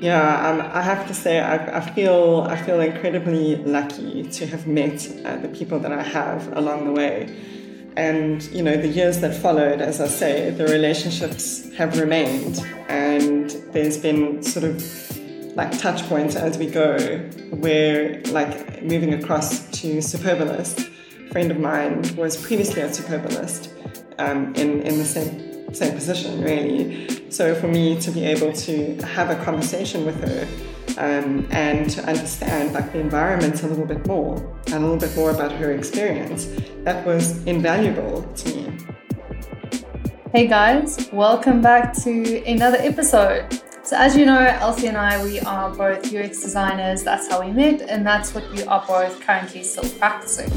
Yeah, um, I have to say, I, I, feel I feel incredibly lucky to have met uh, the people that I have along the way, and you know the years that followed. As I say, the relationships have remained, and there's been sort of like touch points as we go, where like moving across to Superbalist, a friend of mine was previously at Superbalist, um, in in the same same position, really. So for me to be able to have a conversation with her um, and to understand like the environment a little bit more and a little bit more about her experience, that was invaluable to me. Hey guys, welcome back to another episode. So as you know, Elsie and I, we are both UX designers. That's how we met, and that's what we are both currently still practicing.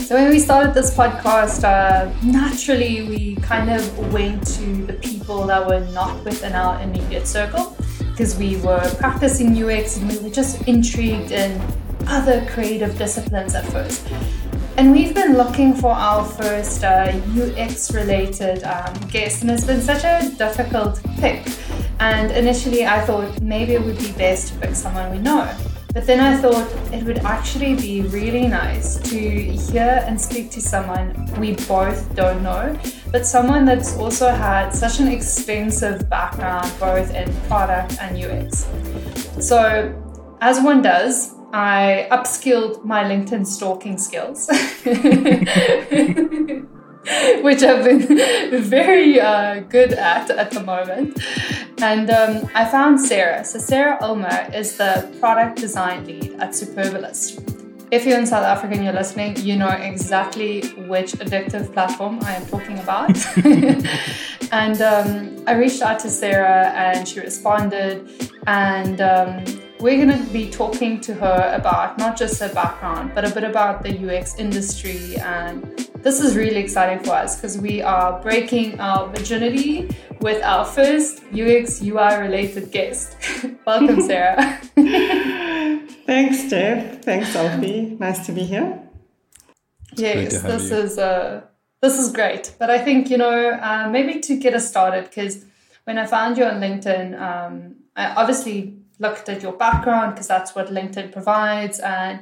So when we started this podcast, uh, naturally we kind of went to the people that were not within our immediate circle because we were practicing UX and we were just intrigued in other creative disciplines at first. And we've been looking for our first uh, UX related um, guest, and it's been such a difficult pick. And initially, I thought maybe it would be best to pick someone we know. But then I thought it would actually be really nice to hear and speak to someone we both don't know, but someone that's also had such an extensive background both in product and UX. So, as one does, I upskilled my LinkedIn stalking skills. which I've been very uh, good at at the moment. And um, I found Sarah. So, Sarah Aylmer is the product design lead at Superbalist. If you're in South Africa and you're listening, you know exactly which addictive platform I am talking about. and um, I reached out to Sarah and she responded. And um, we're going to be talking to her about not just her background, but a bit about the UX industry and this is really exciting for us because we are breaking our virginity with our first UX UI related guest. Welcome, Sarah. Thanks, Steph. Thanks, Alfie. Nice to be here. Yes, this you. is uh, this is great. But I think you know uh, maybe to get us started because when I found you on LinkedIn, um, I obviously looked at your background because that's what LinkedIn provides and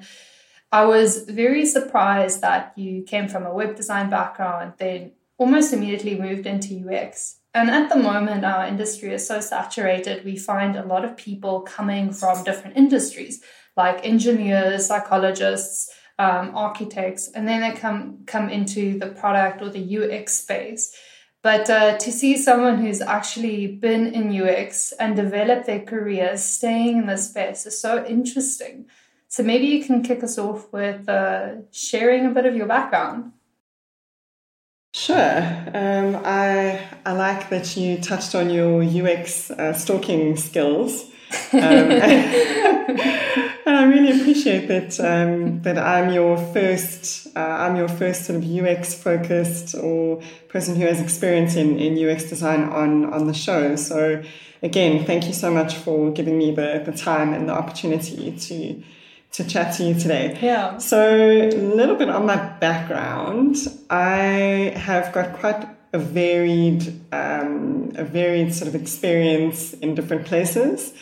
I was very surprised that you came from a web design background, then almost immediately moved into UX. And at the moment, our industry is so saturated, we find a lot of people coming from different industries, like engineers, psychologists, um, architects, and then they come come into the product or the UX space. But uh, to see someone who's actually been in UX and developed their career staying in this space is so interesting. So maybe you can kick us off with uh, sharing a bit of your background. Sure. Um, I I like that you touched on your UX uh, stalking skills. Um, and I really appreciate that um, that I'm your first uh, I'm your first sort of UX focused or person who has experience in, in UX design on on the show. So again, thank you so much for giving me the, the time and the opportunity to to chat to you today. Yeah. So, a little bit on my background. I have got quite a varied, um, a varied sort of experience in different places.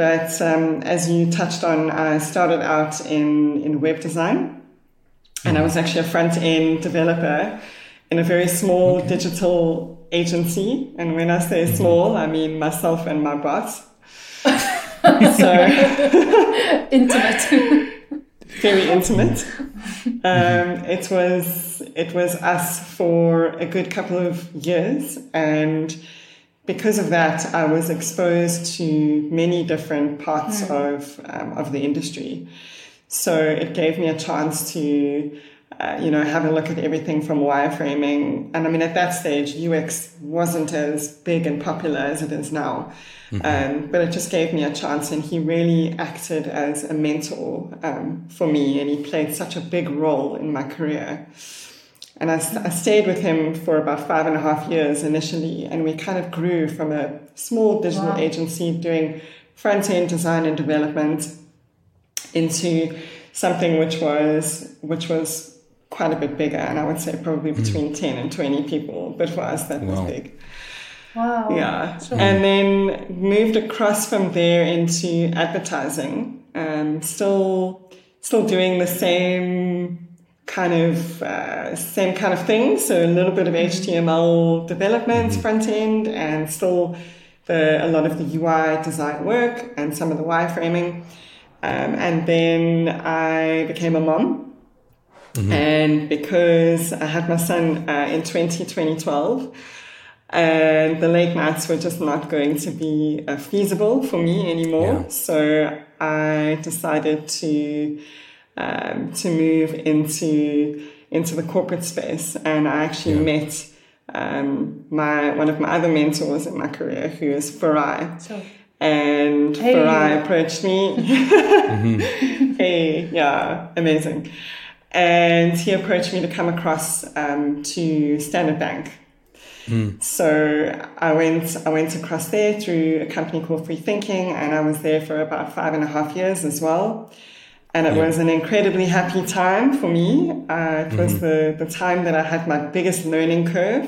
But um, as you touched on, I started out in, in web design, and I was actually a front end developer in a very small okay. digital agency. And when I say small, I mean myself and my boss. so intimate. Very intimate. Um, it was it was us for a good couple of years, and because of that, I was exposed to many different parts mm. of um, of the industry. So it gave me a chance to uh, you know, have a look at everything from wireframing. And I mean, at that stage, UX wasn't as big and popular as it is now. Mm-hmm. Um, but it just gave me a chance, and he really acted as a mentor um, for me, and he played such a big role in my career. And I, I, stayed with him for about five and a half years initially, and we kind of grew from a small digital wow. agency doing front end design and development into something which was which was quite a bit bigger, and I would say probably between mm. ten and twenty people. But for us, that wow. was big. Wow. Yeah. Sure. And then moved across from there into advertising. Um, still, still doing the same kind of uh, same kind of thing. So a little bit of HTML development front end, and still the a lot of the UI design work and some of the wireframing. Um, and then I became a mom. And because I had my son uh, in 20, 2012, and the late nights were just not going to be uh, feasible for me anymore. Yeah. So I decided to um, to move into into the corporate space, and I actually Yeah. met um, my one of my other mentors in my career, who is Farai. Sure. And Hey. Farai approached me. hey, yeah, amazing. And he approached me to come across um, to Standard Bank. So I went I went across there through a company called Free Thinking, and I was there for about five and a half years as well. And it Yeah. was an incredibly happy time for me. Uh, it was the, the time that I had my biggest learning curve.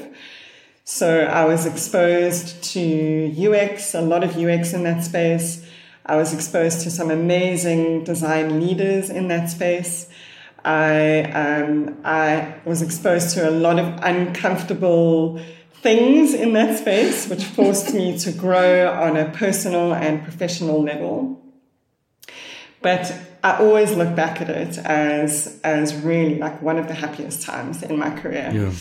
So I was exposed to UX, a lot of UX in that space. I was exposed to some amazing design leaders in that space. I um, I was exposed to a lot of uncomfortable things in that space, which forced me to grow on a personal and professional level. But I always look back at it as as really like one of the happiest times in my career. Yeah.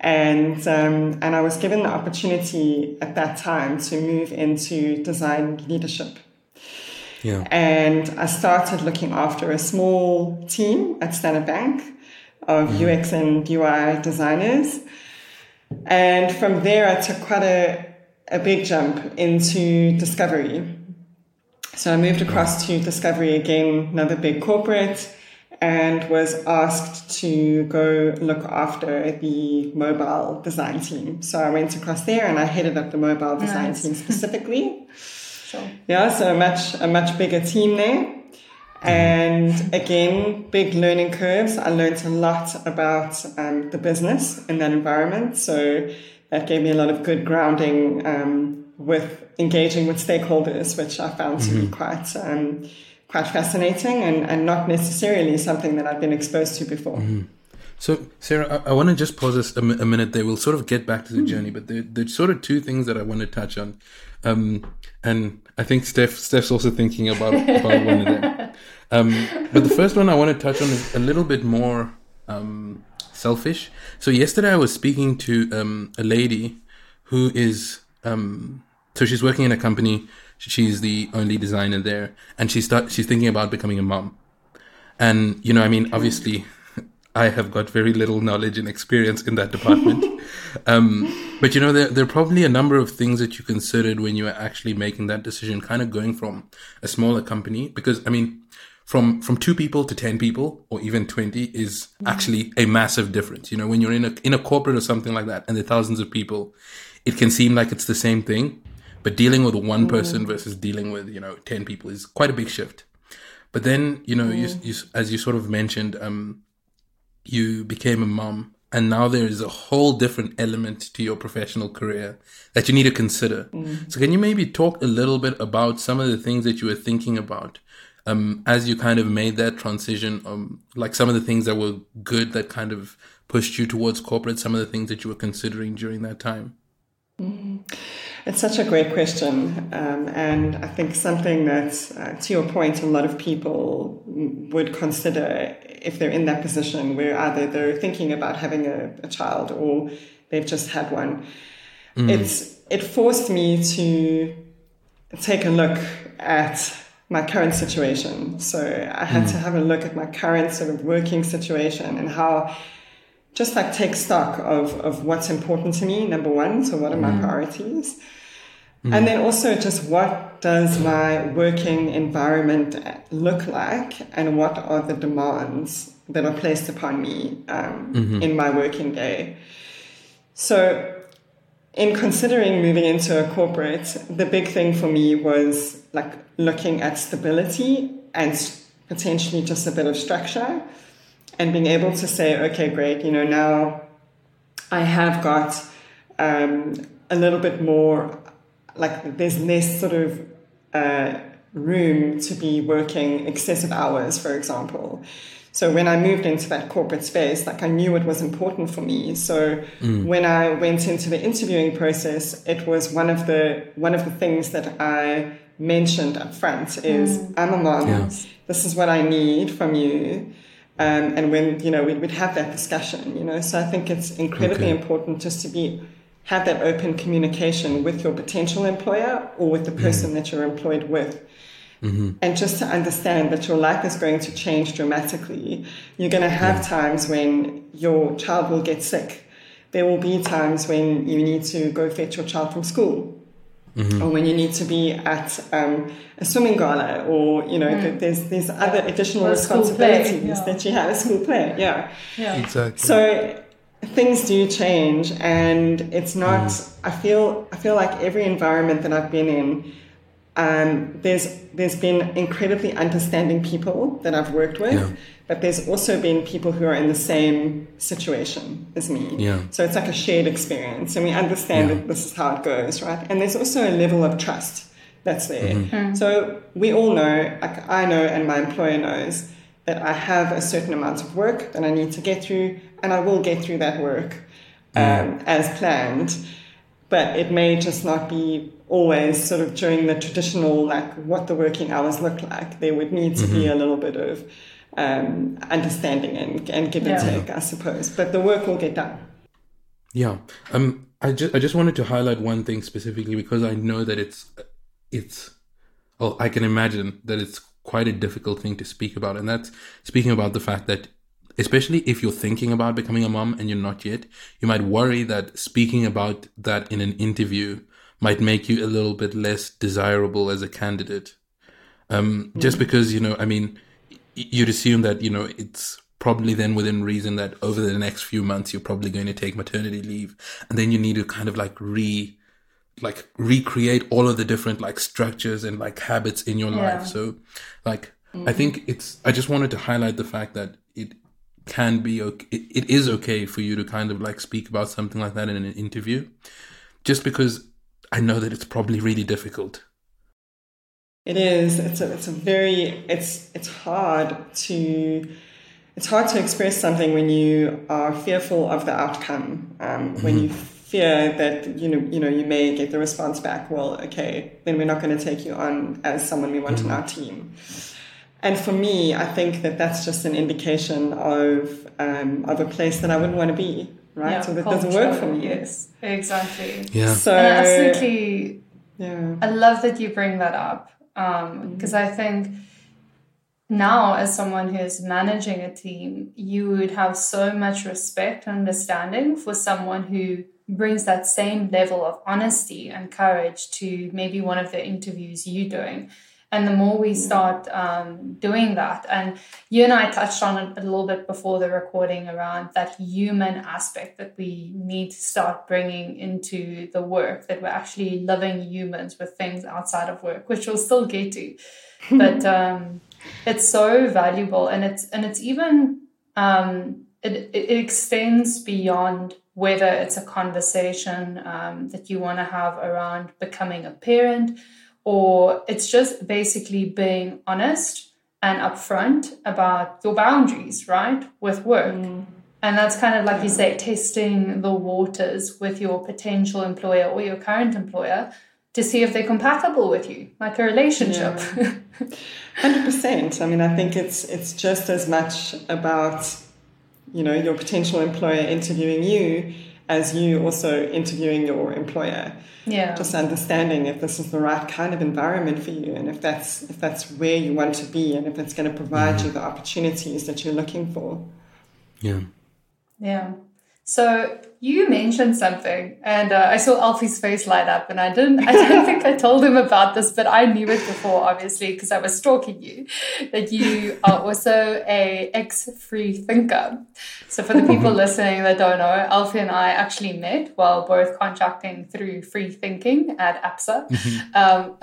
And um, and I was given the opportunity at that time to move into design leadership. Yeah. And I started looking after a small team at Standard Bank of UX and UI designers. And from there, I took quite a, a big jump into discovery. So I moved across to Discovery again, another big corporate, and was asked to go look after the mobile design team. So I went across there and I headed up the mobile design Nice. team specifically. Sure. Yeah, so a much a much bigger team there. And again, big learning curves. I learned a lot about um, the business in that environment. So that gave me a lot of good grounding um, with engaging with stakeholders, which I found to be quite um, quite fascinating and, and not necessarily something that I've been exposed to before. So, Sarah, I, I want to just pause this a, a minute there. We'll sort of get back to the journey, but there, there's sort of two things that I want to touch on. Um, and I think Steph, Steph's also thinking about, about one of them. Um, but the first one I want to touch on is a little bit more um, selfish. So, yesterday I was speaking to um, a lady who is, um, so she's working in a company. She's the only designer there, and she start, she's thinking about becoming a mom. And, you know, I mean, obviously, I have got very little knowledge and experience in that department. um, but, you know, there, there are probably a number of things that you considered when you were actually making that decision, kind of going from a smaller company. Because, I mean, from from two people to 10 people or even 20 is actually a massive difference you know when you're in a in a corporate or something like that and there are thousands of people it can seem like it's the same thing but dealing with one person versus dealing with you know 10 people is quite a big shift. But then you know you, you as you sort of mentioned um you became a mom and now there is a whole different element to your professional career that you need to consider. So can you maybe talk a little bit about some of the things that you were thinking about um, as you kind of made that transition, um, like some of the things that were good that kind of pushed you towards corporate, some of the things that you were considering during that time? It's such a great question, um, and I think something that, uh, to your point, a lot of people would consider if they're in that position where either they're thinking about having a, a child or they've just had one. It's it forced me to take a look at my current situation. So I had to have a look at my current sort of working situation and how just like take stock of, of what's important to me, number one. So what are my mm. priorities? Mm. And then also just what does my working environment look like and what are the demands that are placed upon me um, mm-hmm. in my working day? So in considering moving into a corporate, the big thing for me was like looking at stability and potentially just a bit of structure and being able to say, okay, great, you know, now I have got um, a little bit more like there's less sort of uh, room to be working excessive hours, for example. So when I moved into that corporate space, like I knew it was important for me. So mm. when I went into the interviewing process, it was one of the one of the things that I mentioned up front is mm. I'm a mom. Yeah. This is what I need from you. Um, and when you know we would have that discussion, you know, so I think it's incredibly okay. important just to be have that open communication with your potential employer or with the person mm. that you're employed with Mm-hmm. And just to understand that your life is going to change dramatically. You're going to have yeah. times when your child will get sick. There will be times when you need to go fetch your child from school. Mm-hmm. Or when you need to be at um, a swimming gala, or you know, mm. there's there's other additional responsibilities yeah. that you have a school play, yeah, yeah, exactly. So things do change, and it's not. Mm. I feel I feel like every environment that I've been in, um, there's there's been incredibly understanding people that I've worked with, yeah. But there's also been people who are in the same situation as me. Yeah. So it's like a shared experience, and we understand yeah. that this is how it goes, right? And there's also a level of trust that's there. Mm-hmm. Mm. So we all know, like I know, and my employer knows that I have a certain amount of work that I need to get through, and I will get through that work um, as planned. But it may just not be always sort of during the traditional like what the working hours look like there would need to mm-hmm. be a little bit of um, understanding and, and give and yeah. take i suppose but the work will get done yeah um i just i just wanted to highlight one thing specifically because i know that it's it's well i can imagine that it's quite a difficult thing to speak about and that's speaking about the fact that especially if you're thinking about becoming a mom and you're not yet you might worry that speaking about that in an interview might make you a little bit less desirable as a candidate. Um, mm. Just because, you know, I mean, you'd assume that, you know, it's probably then within reason that over the next few months, you're probably going to take maternity leave. And then you need to kind of like re, like recreate all of the different like structures and like habits in your yeah. life. So like, mm-hmm. I think it's, I just wanted to highlight the fact that it can be okay. It, it is okay for you to kind of like speak about something like that in an interview just because I know that it's probably really difficult. It is. It's a, it's a very it's it's hard to it's hard to express something when you are fearful of the outcome. Um, mm-hmm. When you fear that you know you know you may get the response back. Well, okay, then we're not going to take you on as someone we want mm-hmm. in our team. And for me, I think that that's just an indication of um, of a place that I wouldn't want to be right? Yeah, so that doesn't work for me. Yes, exactly. Yeah. So and absolutely. Yeah. I love that you bring that up because um, I think now as someone who's managing a team, you would have so much respect and understanding for someone who brings that same level of honesty and courage to maybe one of the interviews you're doing and the more we start um, doing that, and you and I touched on it a little bit before the recording around that human aspect that we need to start bringing into the work, that we're actually loving humans with things outside of work, which we'll still get to. but um, it's so valuable, and it's and it's even um, it, it extends beyond whether it's a conversation um, that you want to have around becoming a parent or it's just basically being honest and upfront about your boundaries, right, with work. Mm. And that's kind of like you say, testing the waters with your potential employer or your current employer to see if they're compatible with you, like a relationship. Hundred percent. I mean, I think it's it's just as much about you know your potential employer interviewing you as you also interviewing your employer. Yeah. Just understanding if this is the right kind of environment for you and if that's if that's where you want to be and if it's going to provide you the opportunities that you're looking for. Yeah. Yeah. So you mentioned something, and uh, I saw Alfie's face light up, and I didn't. I don't think I told him about this, but I knew it before, obviously, because I was stalking you. That you are also a ex free thinker. So for the people listening that don't know, Alfie and I actually met while both contracting through free thinking at Absa, mm-hmm. um,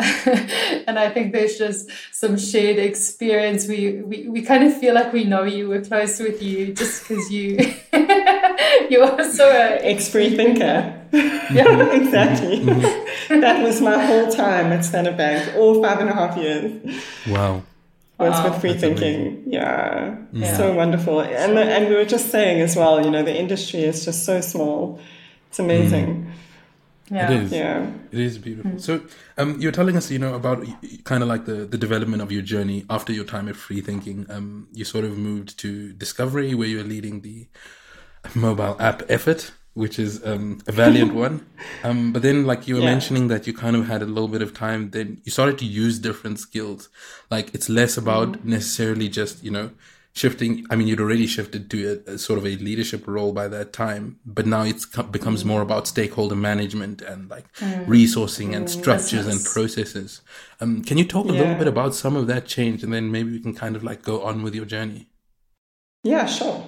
and I think there's just some shared experience. We we we kind of feel like we know you. We're close with you just because you. you are so a ex free thinker. Yeah. exactly. that was my whole time at Standard Bank, all five and a half years. Wow. Was Wow. with free That's thinking, yeah, Yeah. so wonderful. And the, and we were just saying as well, you know, the industry is just so small. It's amazing. Yeah. It is. Yeah. It is beautiful. So, um, you're telling us, you know, about kind of like the, the development of your journey after your time at Free Thinking. Um, you sort of moved to Discovery, where you're leading the mobile app effort, which is um, a valiant one. Um, but then, like you were Yeah. mentioning, that you kind of had a little bit of time. Then you started to use different skills. Like it's less about Mm-hmm. necessarily just you know shifting. I mean, you'd already shifted to a, a sort of a leadership role by that time, but now it co- becomes more about stakeholder management and like resourcing and structures and processes. Um, can you talk a little bit about some of that change, and then maybe we can kind of like go on with your journey? Yeah, sure.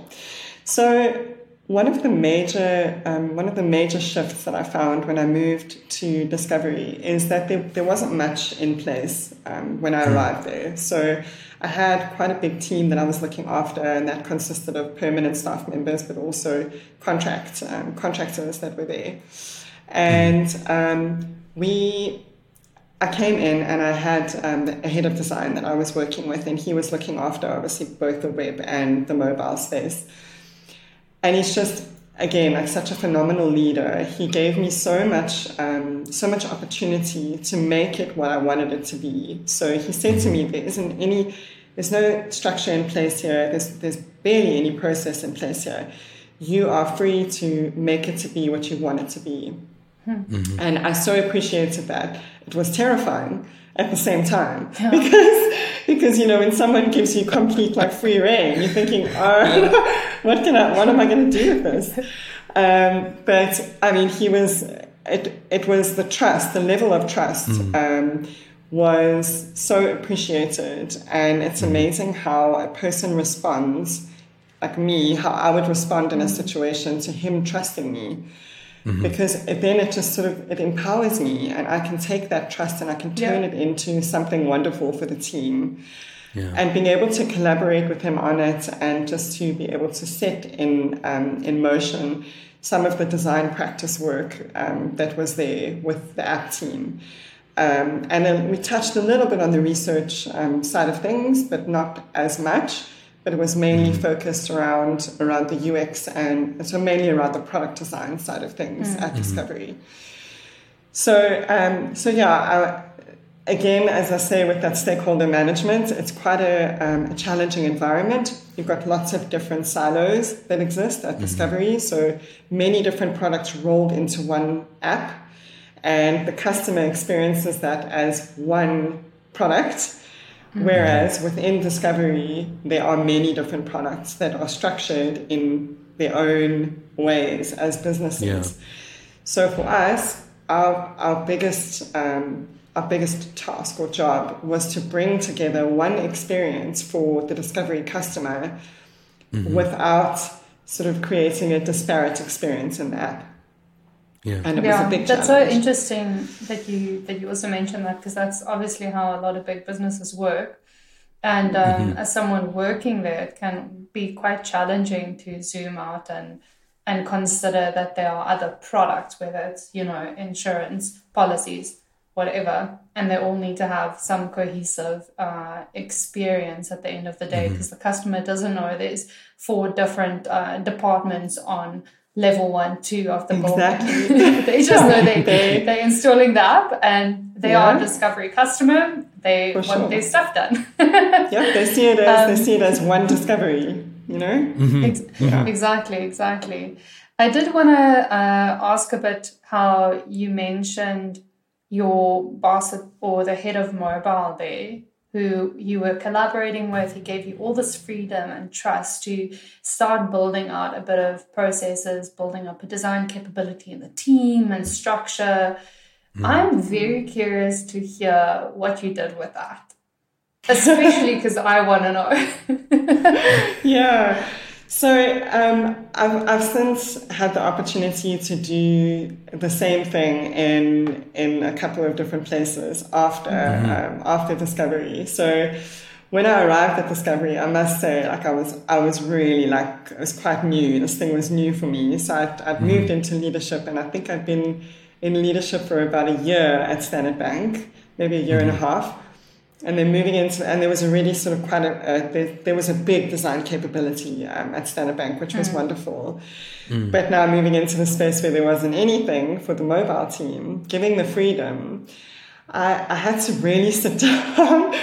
So one of the major um, one of the major shifts that I found when I moved to Discovery is that there, there wasn't much in place um, when I arrived there. So I had quite a big team that I was looking after, and that consisted of permanent staff members, but also contract um, contractors that were there. And um, we I came in and I had um, a head of design that I was working with, and he was looking after obviously both the web and the mobile space. And he's just again like such a phenomenal leader. He gave me so much, um, so much opportunity to make it what I wanted it to be. So he said to me, mm-hmm. "There isn't any, there's no structure in place here. There's there's barely any process in place here. You are free to make it to be what you want it to be." Hmm. Mm-hmm. And I so appreciated that. It was terrifying at the same time because because you know when someone gives you complete like free reign, you're thinking, oh, what can I, what am I going to do with this? Um, but I mean, he was it. It was the trust, the level of trust. Um, was so appreciated and it's amazing how a person responds like me how i would respond in a situation to him trusting me because then it just sort of it empowers me and i can take that trust and i can turn Yeah. it into something wonderful for the team Yeah. and being able to collaborate with him on it and just to be able to set in um, in motion some of the design practice work um, that was there with the app team um, and then we touched a little bit on the research um, side of things but not as much but it was mainly focused around around the UX and so mainly around the product design side of things at Discovery. So um, so yeah, I, again, as I say, with that stakeholder management, it's quite a, um, a challenging environment. You've got lots of different silos that exist at Discovery, so many different products rolled into one app, and the customer experiences that as one product. Whereas within Discovery, there are many different products that are structured in their own ways as businesses. Yeah. So for us, our, our biggest um, our biggest task or job was to bring together one experience for the discovery customer without sort of creating a disparate experience in the app. Yeah. And it yeah, was a big that's so interesting that you that you also mentioned that because that's obviously how a lot of big businesses work. And um, Mm-hmm. as someone working there, it can be quite challenging to zoom out and and consider that there are other products, whether it's you know insurance policies, whatever, and they all need to have some cohesive uh, experience at the end of the Mm-hmm. day because the customer doesn't know there's four different uh, departments on level one, two of the Exactly. building. they just know they, They- they're installing the app and they are a discovery customer. They For want sure. their stuff done. yep, they see it as Um, they see it as one discovery. You know. Ex- Yeah. Exactly, exactly. I did want to uh, ask a bit how you mentioned your boss or the head of mobile there, who you were collaborating with. He gave you all this freedom and trust to start building out a bit of processes, building up a design capability in the team and structure. Mm. I'm very curious to hear what you did with that. Especially because I want to know. Yeah. So um, I've, I've since had the opportunity to do the same thing in in a couple of different places after um, after Discovery. So when I arrived at Discovery, I must say, like I was, I was really like it was quite new. This thing was new for me. So I'd, I'd moved into leadership, and I think I'd been in leadership for about a year at Standard Bank, maybe a year and a half. And then moving into, and there was a really sort of quite a, a there, there, was a big design capability um, at Standard Bank, which was mm. wonderful. Mm. But now moving into the space where there wasn't anything for the mobile team, giving the freedom, I, I had to really sit down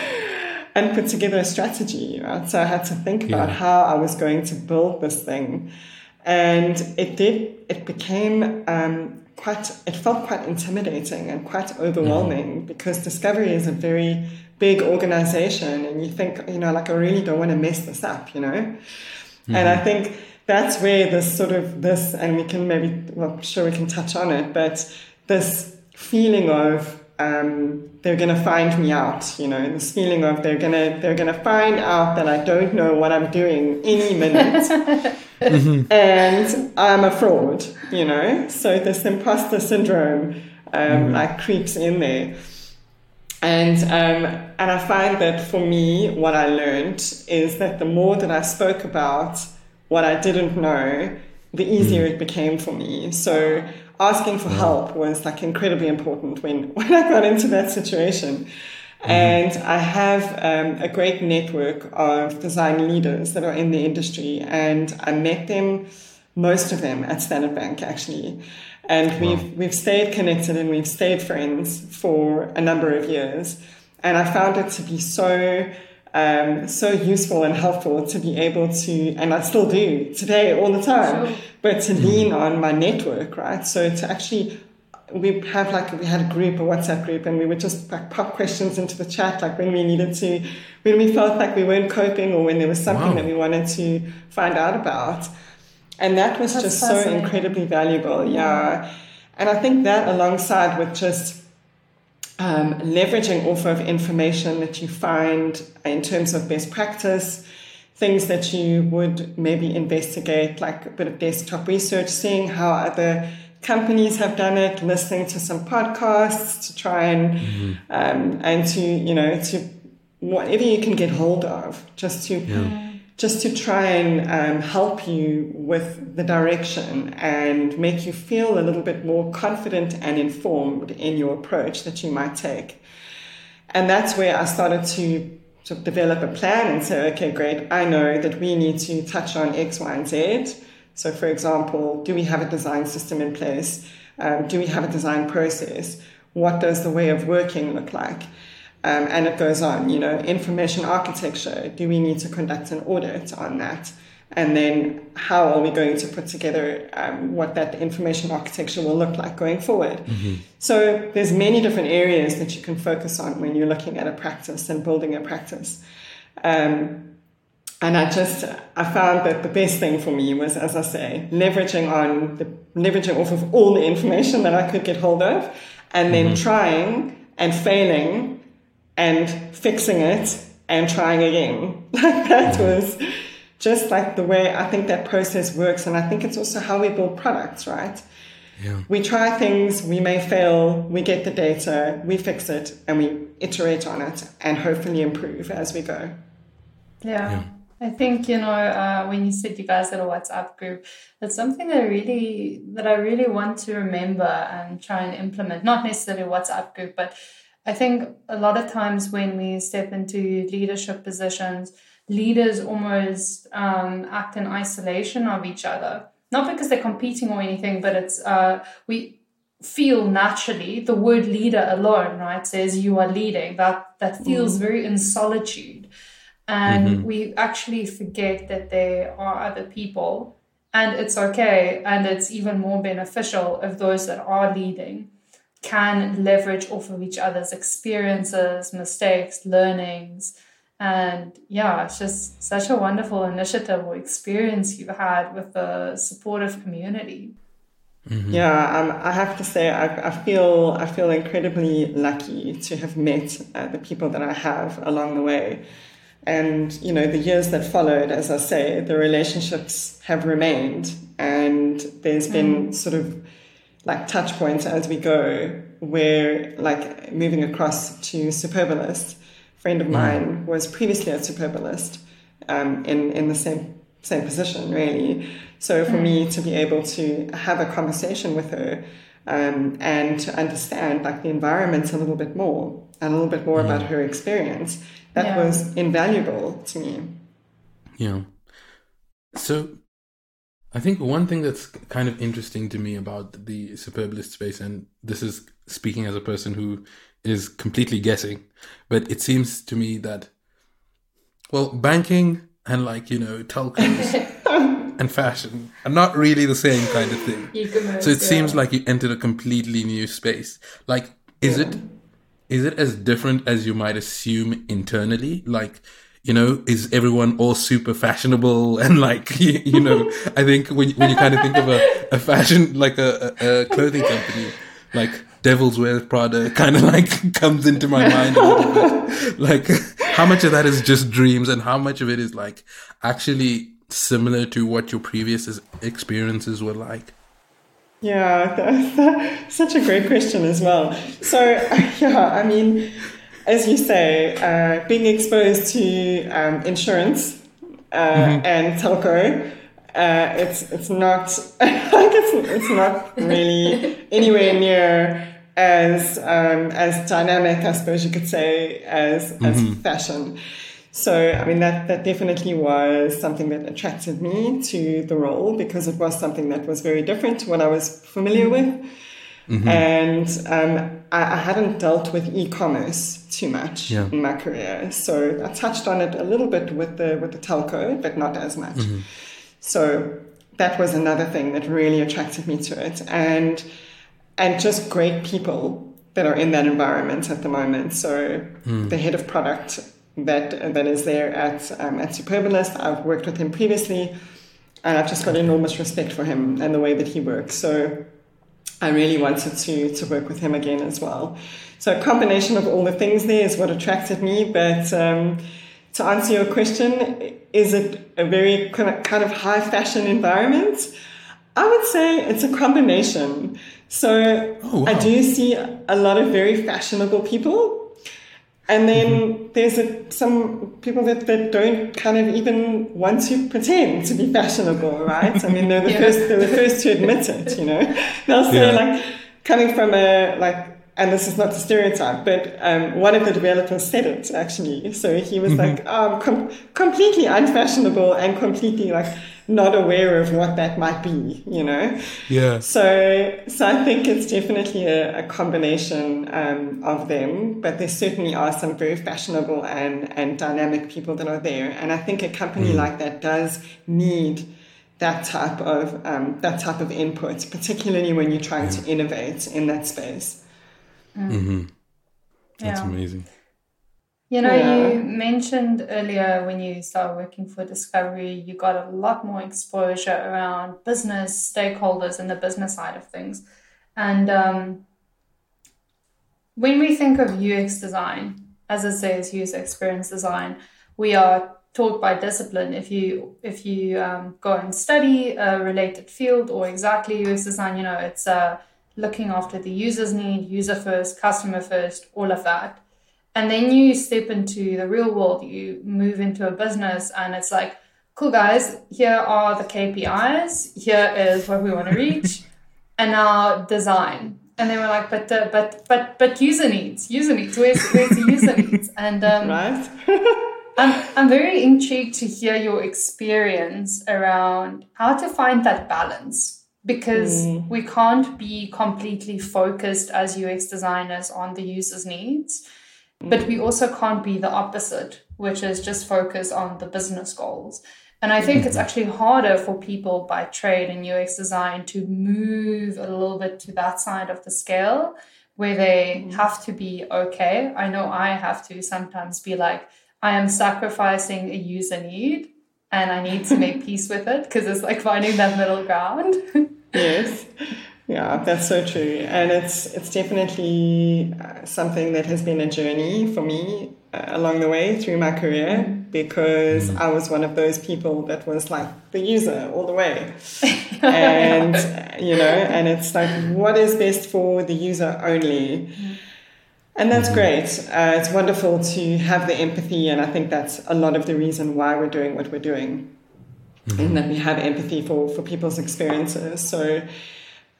and put together a strategy. Right? So I had to think about yeah. how I was going to build this thing. And it did, it became um, quite, it felt quite intimidating and quite overwhelming because Discovery is a very big organization and you think, you know, like I really don't want to mess this up, you know? Mm-hmm. And I mm-hmm. think that's where this sort of this, and we can maybe, well, sure we can touch on it, but this feeling of um, they're going to find me out, you know, this feeling of they're going to they're going to find out that I don't know what I'm doing any minute, mm-hmm. and I'm a fraud, you know. So this imposter syndrome um, mm-hmm. like creeps in there. And um, and I find that for me, what I learned is that the more that I spoke about what I didn't know, the easier mm. it became for me. So asking for help was like incredibly important when when I got into that situation. Mm-hmm. And I have um, a great network of design leaders that are in the industry, and I met them, most of them at Standard Bank actually and wow. we've we've stayed connected and we've stayed friends for a number of years. And I found it to be so um, so useful and helpful to be able to, and I still do today all the time, sure. but to lean on my network, right? So to actually we have like we had a group, a WhatsApp group, and we would just like pop questions into the chat, like when we needed to, when we felt like we weren't coping, or when there was something wow. that we wanted to find out about. And that was That's just so incredibly valuable. Yeah. And I think that alongside with just um, leveraging off of information that you find in terms of best practice, things that you would maybe investigate, like a bit of desktop research, seeing how other companies have done it, listening to some podcasts to try and mm-hmm. um, and to you know to whatever you can get hold of, just to yeah just to try and um, help you with the direction and make you feel a little bit more confident and informed in your approach that you might take. And that's where I started to sort of develop a plan and say, okay, great, I know that we need to touch on X, Y, and Z. So, for example, do we have a design system in place? Um, do we have a design process? What does the way of working look like? Um, and it goes on, you know, information architecture. Do we need to conduct an audit on that? And then how are we going to put together um, what that information architecture will look like going forward? Mm-hmm. So there's many different areas that you can focus on when you're looking at a practice and building a practice. Um, and I just I found that the best thing for me was, as I say, leveraging on the leveraging off of all the information that I could get hold of, and then mm-hmm. trying and failing and fixing it and trying again. Like that was just like the way I think that process works. And I think it's also how we build products, right? Yeah. We try things, we may fail, we get the data, we fix it, and we iterate on it and hopefully improve as we go. Yeah. yeah. I think you know uh, when you said you guys had a WhatsApp group, that's something that I really that I really want to remember and try and implement. Not necessarily a WhatsApp group, but I think a lot of times when we step into leadership positions, leaders almost um, act in isolation of each other. Not because they're competing or anything, but it's uh, we feel naturally the word leader alone, right, says you are leading. That that feels mm. very in solitude, and mm-hmm. we actually forget that there are other people, and it's okay, and it's even more beneficial if those that are leading can leverage off of each other's experiences, mistakes, learnings. And yeah, it's just such a wonderful initiative or experience you've had with the supportive community. Mm-hmm. Yeah, um, I have to say, I, I, feel I feel incredibly lucky to have met uh, the people that I have along the way, and you know the years that followed. As I say, the relationships have remained, and there's been mm. sort of like touch points as we go. We're like moving across to Superbalist. friend of mine was previously at Superbalist um, in in the same same position, really. So for me to be able to have a conversation with her um, and to understand like the environment a little bit more and a little bit more about her experience, that Yeah. was invaluable to me. Yeah. So, I think one thing that's kind of interesting to me about the superbalist space, and this is speaking as a person who is completely guessing, but it seems to me that, well, banking and like, you know, telcos and fashion are not really the same kind of thing. So it yeah. seems like you entered a completely new space. Like, is it is it as different as you might assume internally? Like, you know, is everyone all super fashionable and like, you, you know, I think when when you kind of think of a, a fashion like a, a, clothing company, like Devil Wears Prada kind of like comes into my mind a little bit. Like, how much of that is just dreams and how much of it is like actually similar to what your previous experiences were like? Yeah, that's such a great question as well. So, yeah, I mean, as you say, uh, being exposed to um, insurance uh, and telco, uh, it's it's not like it's it's not really anywhere near as um, as dynamic, I suppose you could say, as as fashion. So, I mean, that, that definitely was something that attracted me to the role because it was something that was very different to what I was familiar with. And um, I, I hadn't dealt with e-commerce too much Yeah. in my career. So I touched on it a little bit with the, with the telco, but not as much. So that was another thing that really attracted me to it. And, and just great people that are in that environment at the moment. So the head of product that that is there at um, at Superbalist, I've worked with him previously, and I've just got enormous respect for him and the way that he works. So I really wanted to to work with him again as well. So a combination of all the things there is what attracted me. But um, to answer your question, is it a very kind of- high fashion environment? I would say it's a combination. So Oh, I do see a lot of very fashionable people. And then there's a, some people that, that don't kind of even want to pretend to be fashionable, right? I mean, they're the Yeah. first they're the first to admit it, you know. They'll say Yeah. like coming from a like and this is not a stereotype, but um, one of the developers said it actually. So he was like, um, com- completely unfashionable and completely like not aware of what that might be, you know. Yeah. So, so I think it's definitely a, a combination um, of them, but there certainly are some very fashionable and, and dynamic people that are there. And I think a company like that does need that type of um, that type of input, particularly when you're trying to innovate in that space. That's Yeah. amazing. You know, Yeah. you mentioned earlier when you started working for Discovery, you got a lot more exposure around business stakeholders and the business side of things. And um, when we think of UX design, as it says, user experience design, we are taught by discipline. If you if you um, go and study a related field or exactly UX design, you know, it's uh, looking after the user's need, user first, customer first, all of that. And then you step into the real world, you move into a business, and it's like, cool guys, here are the KPIs, here is what we want to reach, and now design. And they were like, but uh, but but but user needs, user needs, where's where's the user needs? And um, Right? I'm, I'm very intrigued to hear your experience around how to find that balance because we can't be completely focused as UX designers on the user's needs, but we also can't be the opposite, which is just focus on the business goals. And I think it's mm-hmm. actually harder for people by trade in UX design to move a little bit to that side of the scale where they mm-hmm. have to be okay. I know I have to sometimes be like, I am sacrificing a user need and I need to make peace with it because it's like finding that middle ground. yes. Yeah, that's so true, and it's it's definitely uh, something that has been a journey for me uh, along the way through my career because I was one of those people that was like the user all the way, and you know, and it's like what is best for the user only. And that's great. Uh, it's wonderful to have the empathy, and I think that's a lot of the reason why we're doing what we're doing, mm-hmm. in that we have empathy for, for people's experiences. So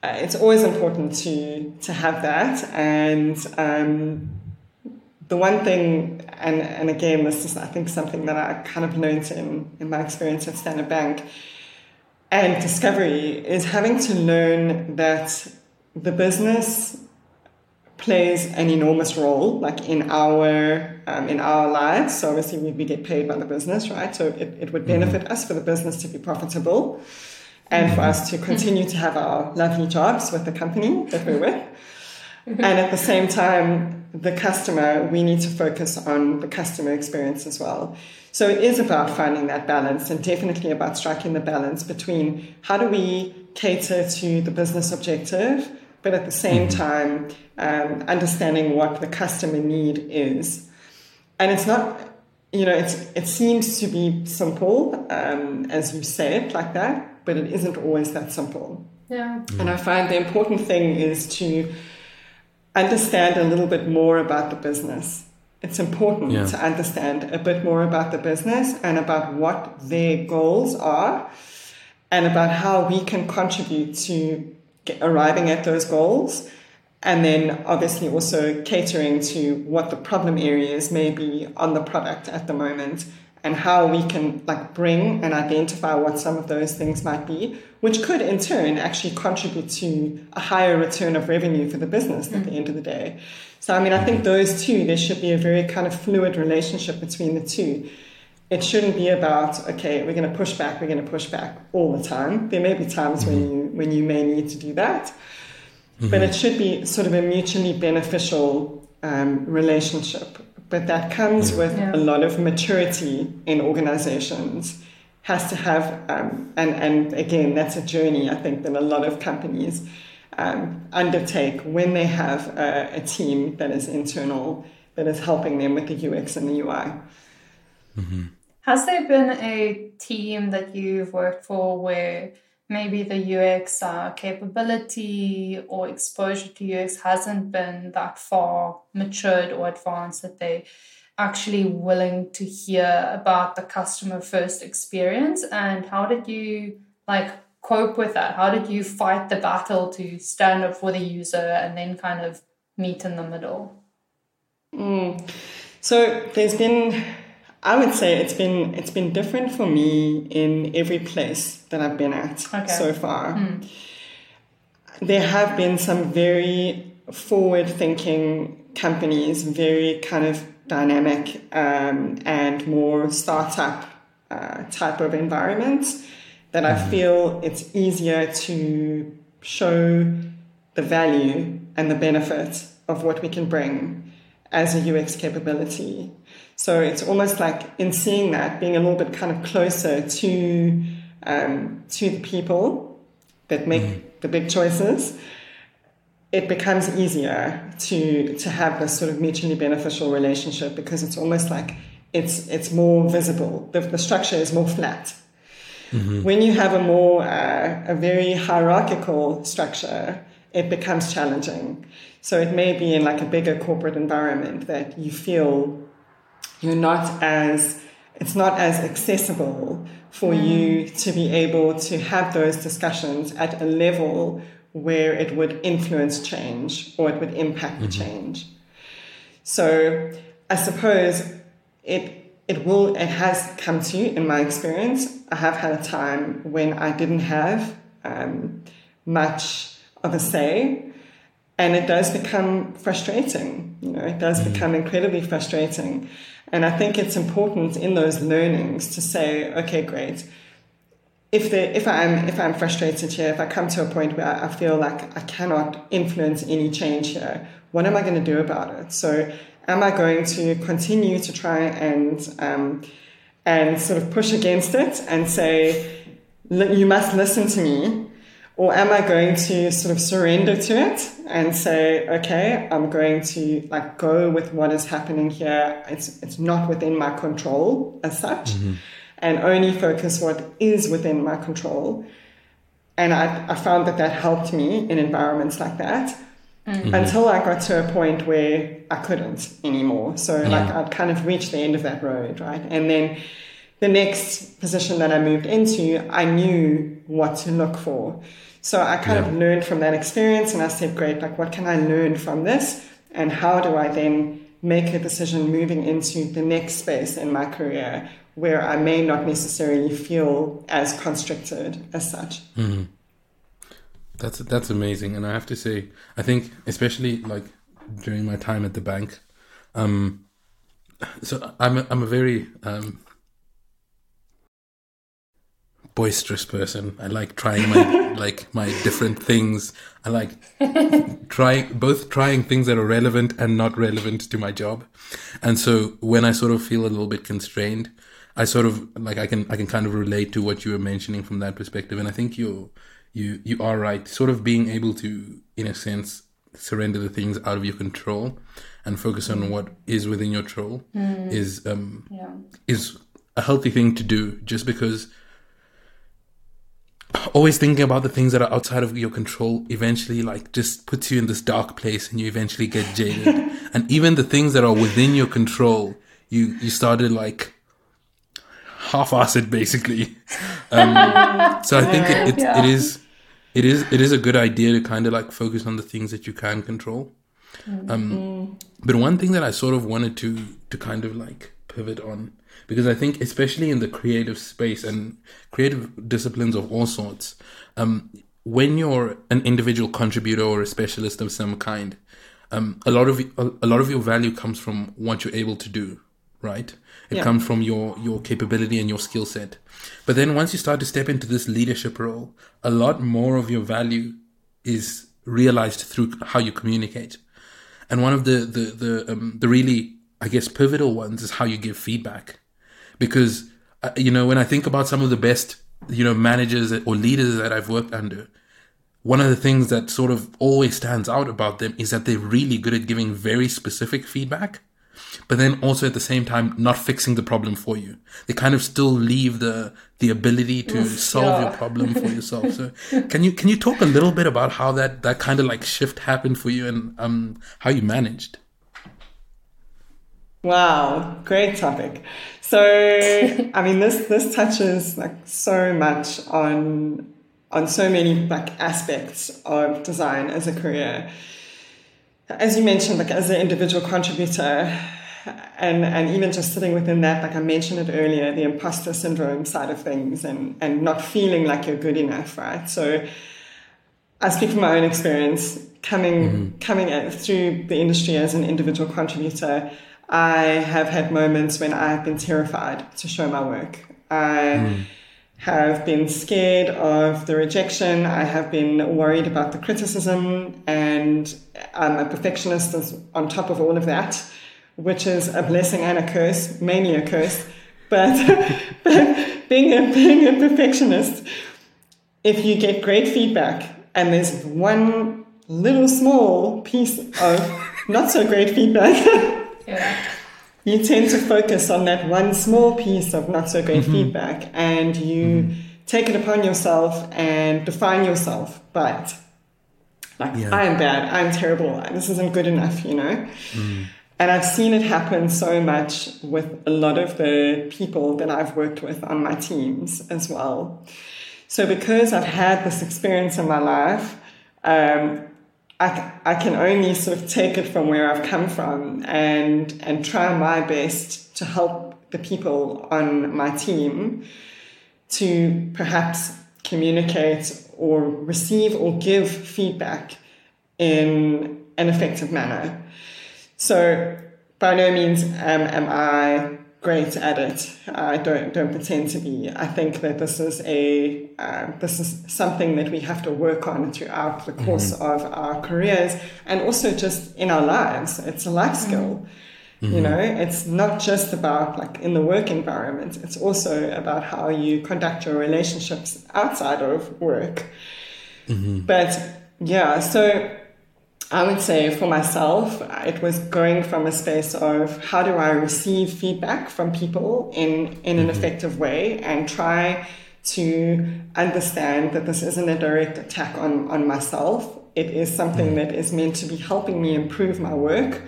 uh, it's always important to to have that. And um, the one thing, and, and again, this is I think something that I kind of learned in, in my experience at Standard Bank and Discovery, is having to learn that the business plays an enormous role, like in our um, in our lives. So obviously we, we get paid by the business, right? So it, it would mm-hmm. benefit mm-hmm. us for the business to be profitable and for us to continue to have our lovely jobs with the company that we're with. and at the same time, the customer, we need to focus on the customer experience as well. So it is about finding that balance and definitely about striking the balance between how do we cater to the business objective, but at the same mm-hmm. time, um, understanding what the customer need is. And it's not, you know, it's, it seems to be simple, um, as you say it like that, but it isn't always that simple. Yeah. And I find the important thing is to understand a little bit more about the business. It's important yeah. to understand a bit more about the business and about what their goals are and about how we can contribute to arriving at those goals. And then obviously also catering to what the problem areas may be on the product at the moment and how we can like bring and identify what some of those things might be, which could in turn actually contribute to a higher return of revenue for the business at the end of the day. So I mean, I think those two, there should be a very kind of fluid relationship between the two. It shouldn't be about okay, we're going to push back, we're going to push back all the time. There may be times mm-hmm. when you when you may need to do that, mm-hmm. but it should be sort of a mutually beneficial um, relationship but that comes with yeah. a lot of maturity in organizations has to have um, and and again that's a journey i think that a lot of companies um, undertake when they have a, a, team that is internal that is helping them with the ux and the ui mm-hmm. has there been a team that you've worked for where maybe the UX uh, capability or exposure to UX hasn't been that far matured or advanced that they actually willing to hear about the customer first experience. And how did you like cope with that? How did you fight the battle to stand up for the user and then kind of meet in the middle? Mm. so there's been I would say it's been it's been different for me in every place that I've been at okay. so far. Mm. There have been some very forward-thinking companies, very kind of dynamic um, and more startup uh, type of environment that I hmm. feel it's easier to show the value and the benefit of what we can bring as a UX capability. So it's almost like in seeing that, being a little bit kind of closer to um, to the people that make mm-hmm. the big choices, it becomes easier to to have this sort of mutually beneficial relationship because it's almost like it's it's more visible. The, the structure is more flat. Mm-hmm. When you have a more uh, a very hierarchical structure, it becomes challenging. So it may be in like a bigger corporate environment that you feel you're not as it's not as accessible for mm. you to be able to have those discussions at a level where it would influence change or it would impact mm-hmm. the change. So I suppose it it will it has come to you in my experience. I have had a time when I didn't have um, much of a say and it does become frustrating you know it does mm. become incredibly frustrating. And i think it's important in those learnings to say okay great. If the if i'm if i'm frustrated here if i come to a point where i feel like i cannot influence any change here what am i going to do about it? So am i going to continue to try and um, and sort of push against it and say you must listen to me or am I going to sort of surrender to it and say, okay, I'm going to like go with what is happening here. It's it's not within my control as such, mm-hmm. and only focus what is within my control. And I, I found that that helped me in environments like that. until I got to a point where I couldn't anymore. So like I'd kind of reached the end of that road, right? And then the next position that I moved into, I knew what to look for. So I kind of learned from that experience and I said, great, like what can I learn from this? And how do I then make a decision moving into the next space in my career where I may not necessarily feel as constricted as such? That's that's amazing, and I have to say, I think especially like during my time at the bank, um, so I'm a, I'm a very um, boisterous person. I like trying my like my different things. I like trying both trying things that are relevant and not relevant to my job. And so when I sort of feel a little bit constrained, I sort of like I can I can kind of relate to what you were mentioning from that perspective. And I think you you you are right. Sort of being able to, in a sense, surrender the things out of your control and focus on what is within your control is um Yeah. is a healthy thing to do just because always thinking about the things that are outside of your control eventually like just puts you in this dark place and you eventually get jaded. And even the things that are within your control you you started like half-ass it basically. Um, so i think it, it, Yeah. it is it is it is a good idea to kind of like focus on the things that you can control. Um, but one thing that I sort of wanted to to kind of like pivot on because I think especially in the creative space and creative disciplines of all sorts, um, when you're an individual contributor or a specialist of some kind, um, a lot of a, a lot of your value comes from what you're able to do, right? It Yeah. comes from your your capability and your skill set. But then once you start to step into this leadership role, a lot more of your value is realized through how you communicate. And one of the the the um, the really I guess pivotal ones is how you give feedback, because uh, you know when I think about some of the best you know managers or leaders that I've worked under, one of the things that sort of always stands out about them is that they're really good at giving very specific feedback, but then also at the same time not fixing the problem for you. They kind of still leave the the ability to solve your problem for yourself. So can you can you talk a little bit about how that that kind of like shift happened for you and um how you managed? Wow, great topic. So, I mean, this this touches like so much on on so many like aspects of design as a career. As you mentioned, like as an individual contributor, and and even just sitting within that, like I mentioned it earlier, the imposter syndrome side of things, and and not feeling like you're good enough, right? So. I speak from my own experience coming mm-hmm. coming at, through the industry as an individual contributor. I have had moments when I have been terrified to show my work. I have been scared of the rejection. I have been worried about the criticism, and I'm a perfectionist on top of all of that, which is a blessing and a curse, mainly a curse. But, but being a being a perfectionist, if you get great feedback and there's one little small piece of not so great feedback, Yeah. you tend to focus on that one small piece of not so great mm-hmm. feedback and you mm-hmm. take it upon yourself and define yourself by it. Like, Yeah. I am bad, I'm terrible, this isn't good enough, you know? Mm. And I've seen it happen so much with a lot of the people that I've worked with on my teams as well. So because I've had this experience in my life, um, I, I can only sort of take it from where I've come from and and try my best to help the people on my team to perhaps communicate or receive or give feedback in an effective manner. So by no means um, am I great at it. I don't don't pretend to be. I think that this is a uh, this is something that we have to work on throughout the mm-hmm. course of our careers and also just in our lives. It's a life mm-hmm. skill. You mm-hmm. know, it's not just about like in the work environment. It's also about how you conduct your relationships outside of work. But yeah, so I would say for myself, it was going from a space of how do I receive feedback from people in, in an mm-hmm. effective way and try to understand that this isn't a direct attack on, on myself it is something mm-hmm. that is meant to be helping me improve my work.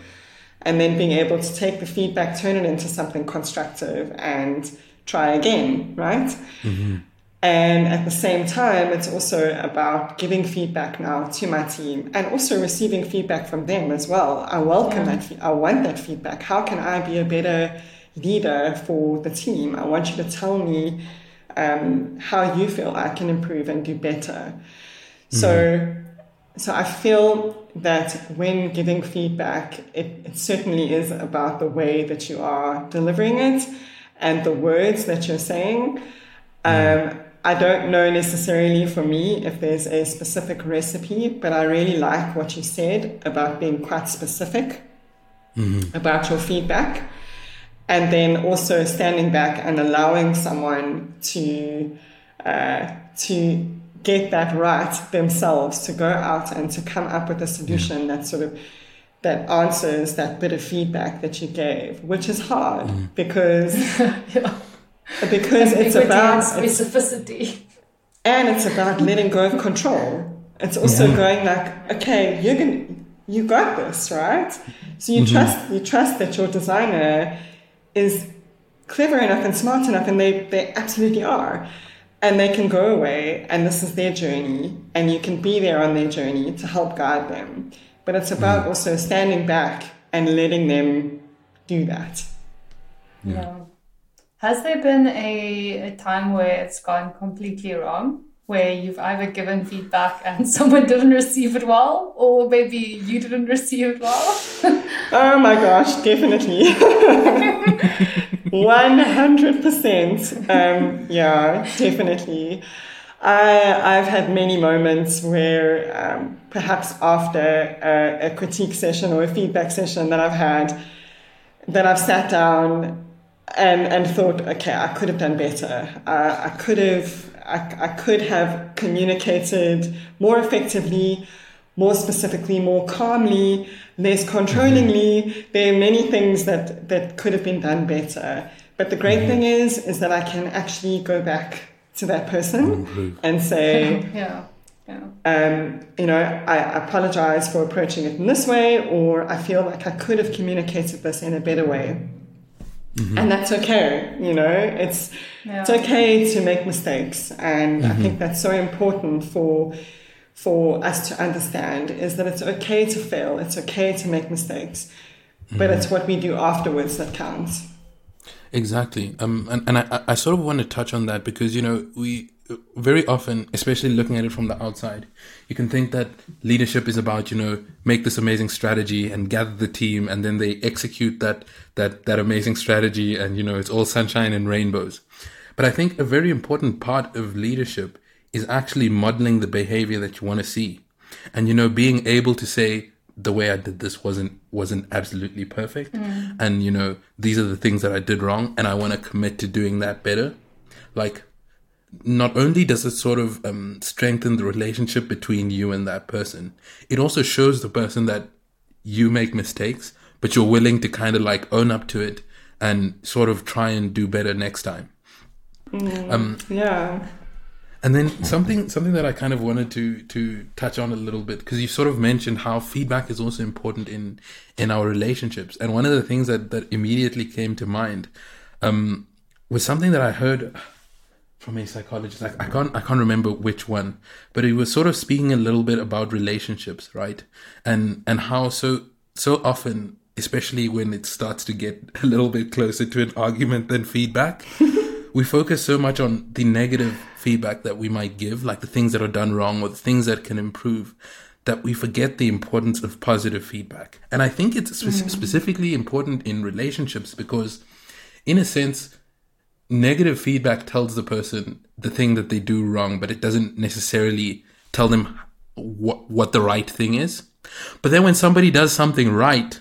And then being able to take the feedback, turn it into something constructive, and try again, right? Mm-hmm. And at the same time, it's also about giving feedback now to my team and also receiving feedback from them as well. I welcome that. Fe- I want that feedback. How can I be a better leader for the team? I want you to tell me um, how you feel I can improve and do better. So, so I feel that when giving feedback, it, it certainly is about the way that you are delivering it and the words that you're saying. Um, I don't know necessarily for me if there's a specific recipe, but I really like what you said about being quite specific about your feedback. And then also standing back and allowing someone to uh, to get that right themselves, to go out and to come up with a solution that sort of that answers that bit of feedback that you gave, which is hard because yeah. Because it's about and it's, specificity. and it's about letting go of control. It's also Yeah. going like, okay, you're gonna you got this, right? So you mm-hmm. trust you trust that your designer is clever enough and smart enough and they, they absolutely are. And they can go away and this is their journey and you can be there on their journey to help guide them. But it's about mm. also standing back and letting them do that. Yeah. Has there been a, a time where it's gone completely wrong? Where you've either given feedback and someone didn't receive it well, or maybe you didn't receive it well? Oh my gosh, definitely. 100%. Um, yeah, definitely. I, I've had many moments where um, perhaps after a, a critique session or a feedback session that I've had, that I've sat down and, and thought, okay, I could have done better. Uh, I could have, I, I could have communicated more effectively, more specifically, more calmly, less controllingly. There are many things that, that could have been done better. But the great thing is, is that I can actually go back to that person Improve. and say, yeah. Yeah. um, you know, I apologize for approaching it in this way, or I feel like I could have communicated this in a better way. Mm-hmm. And that's okay, you know, it's Yeah. it's okay to make mistakes, and I think mm-hmm. that's so important for for us to understand is that it's okay to fail, it's okay to make mistakes, but mm-hmm. it's what we do afterwards that counts. Exactly. Um, and, and I, I sort of want to touch on that because, you know, we very often, especially looking at it from the outside, you can think that leadership is about, you know, make this amazing strategy and gather the team and then they execute that, that, that amazing strategy and, you know, it's all sunshine and rainbows. But I think a very important part of leadership is actually modeling the behavior that you want to see. And, you know, being able to say, the way I did this wasn't wasn't absolutely perfect, mm. and you know these are the things that I did wrong, and I want to commit to doing that better. Like, not only does it sort of um, strengthen the relationship between you and that person, it also shows the person that you make mistakes, but you're willing to kind of like own up to it and sort of try and do better next time. Mm. Um, yeah. And then something something that I kind of wanted to to touch on a little bit because you sort of mentioned how feedback is also important in in our relationships. And one of the things that that immediately came to mind um, was something that I heard from a psychologist. Like I can't I can't remember which one, but he was sort of speaking a little bit about relationships, right? And and how so so often, especially when it starts to get a little bit closer to an argument than feedback. We focus so much on the negative feedback that we might give, like the things that are done wrong or the things that can improve, that we forget the importance of positive feedback. And I think it's spe- mm. specifically important in relationships because, in a sense, negative feedback tells the person the thing that they do wrong, but it doesn't necessarily tell them what what the right thing is. But then when somebody does something right,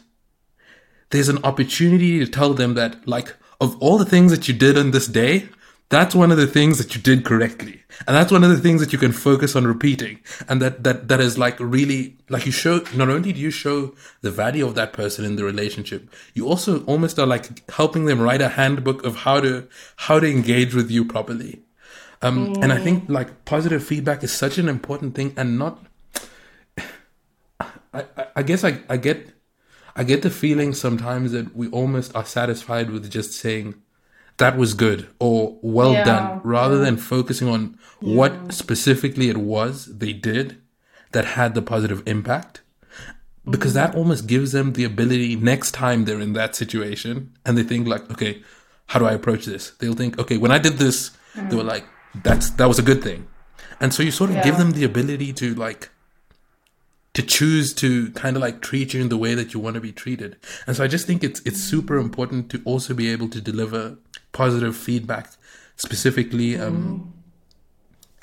there's an opportunity to tell them that like of all the things that you did on this day, that's one of the things that you did correctly. And that's one of the things that you can focus on repeating. And that, that, that is like really, like you show, not only do you show the value of that person in the relationship, you also almost are like helping them write a handbook of how to, how to engage with you properly. Um, and I think like positive feedback is such an important thing and not, I, I, I guess I, I get I get the feeling sometimes that we almost are satisfied with just saying that was good or well Yeah. done rather than focusing on what specifically it was they did that had the positive impact. Because mm-hmm. that almost gives them the ability next time they're in that situation and they think like okay how do i approach this? They'll think okay when i did this they were mm-hmm. like that's that was a good thing. And so you sort of give them the ability to like to choose to kind of like treat you in the way that you want to be treated and so i just think it's it's super important to also be able to deliver positive feedback specifically um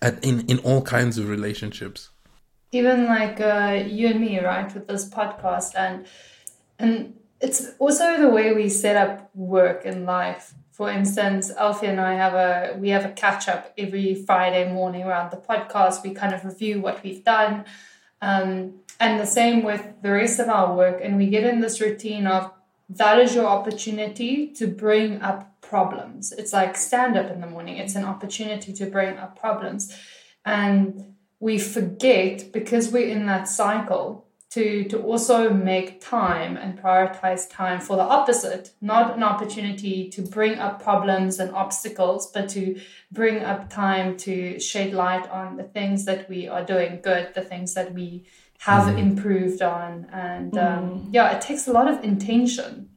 at in in all kinds of relationships even like uh, you and me, right, with this podcast, and and it's also the way we set up work in life. For instance, Alfie and I have a we have a catch up every Friday morning around the podcast. We kind of review what we've done, um, and the same with the rest of our work. And we get in this routine of that is your opportunity to bring up problems. It's like stand up in the morning. It's an opportunity to bring up problems, and we forget because we're in that cycle to to also make time and prioritize time for the opposite. Not an opportunity to bring up problems and obstacles but to bring up time to shed light on the things that we are doing good the things that we have mm-hmm. improved on. And um, mm-hmm. yeah it takes a lot of intention.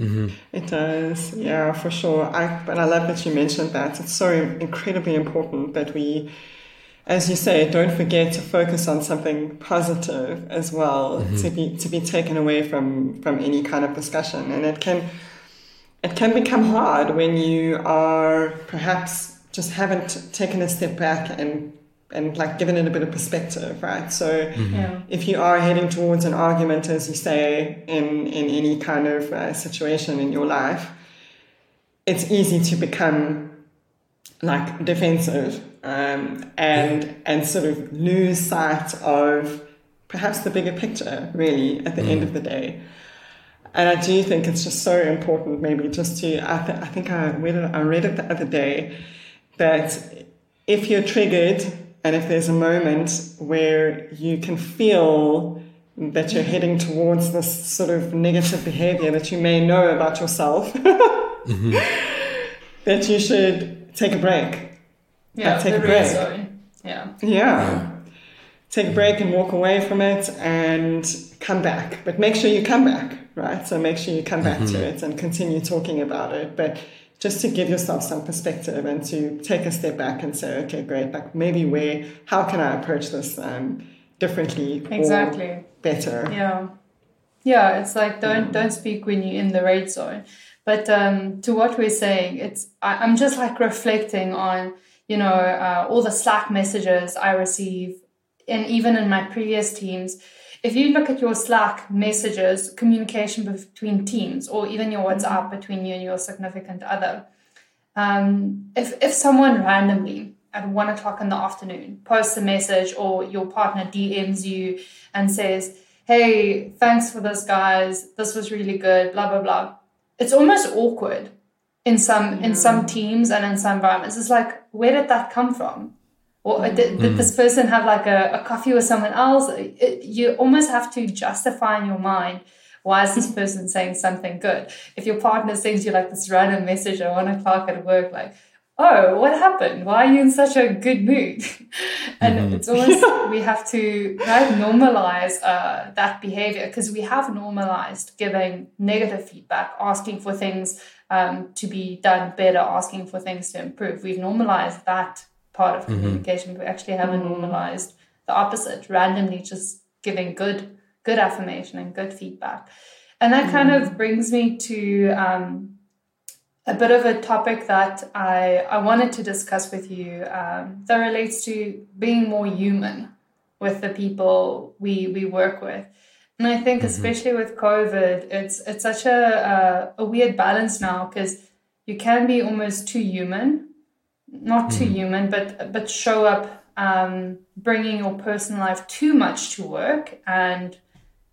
Mm-hmm. It does, yeah, for sure. I, but I love that you mentioned that. It's so incredibly important that we, as you say, don't forget to focus on something positive as well to be to be taken away from from any kind of discussion. And it can it can become hard when you are perhaps just haven't taken a step back and and like given it a bit of perspective, right? So yeah if you are heading towards an argument, as you say, in, in any kind of uh, situation in your life, it's easy to become like defensive um, and and sort of lose sight of perhaps the bigger picture, really, at the end of the day. And I do think it's just so important, maybe just to. I, th- I think I read it. I read it the other day that if you're triggered and if there's a moment where you can feel that you're heading towards this sort of negative behavior that you may know about yourself, that you should take a break. yeah take a break. zone yeah Yeah. Take a break and walk away from it and come back. But make sure you come back, right? So make sure you come back to it and continue talking about it. But just to give yourself some perspective and to take a step back and say, okay, great, like maybe where, how can I approach this um, differently exactly or better? Yeah, yeah. It's like don't don't speak when you're in the red zone. But um, to what we're saying, it's I, I'm just like reflecting on you know uh, all the Slack messages I receive, and even in my previous teams. If you look at your Slack messages, communication between teams, or even your WhatsApp between you and your significant other, um, if if someone randomly at one o'clock in the afternoon posts a message or your partner DMs you and says, Hey, thanks for this, guys. This was really good, blah blah blah. It's almost awkward in some in some mm. teams and in some environments. It's like, where did that come from? Or uh, did, did this mm. person have like a, a coffee with someone else? Uh, it, you almost have to justify in your mind why is this person saying something good? If your partner sends you like this random message at one o'clock at work, like, oh, what happened? Why are you in such a good mood? and it's almost, we have to right, normalize uh, that behavior because we have normalized giving negative feedback, asking for things um, to be done better, asking for things to improve. We've normalized that part of communication. We actually haven't normalized the opposite, randomly just giving good good affirmation and good feedback. And that kind of brings me to um, a bit of a topic that I, I wanted to discuss with you um, that relates to being more human with the people we, we work with. And I think, especially with COVID, it's it's such a a, a weird balance now because you can be almost too human, not too human, but but show up um, bringing your personal life too much to work, and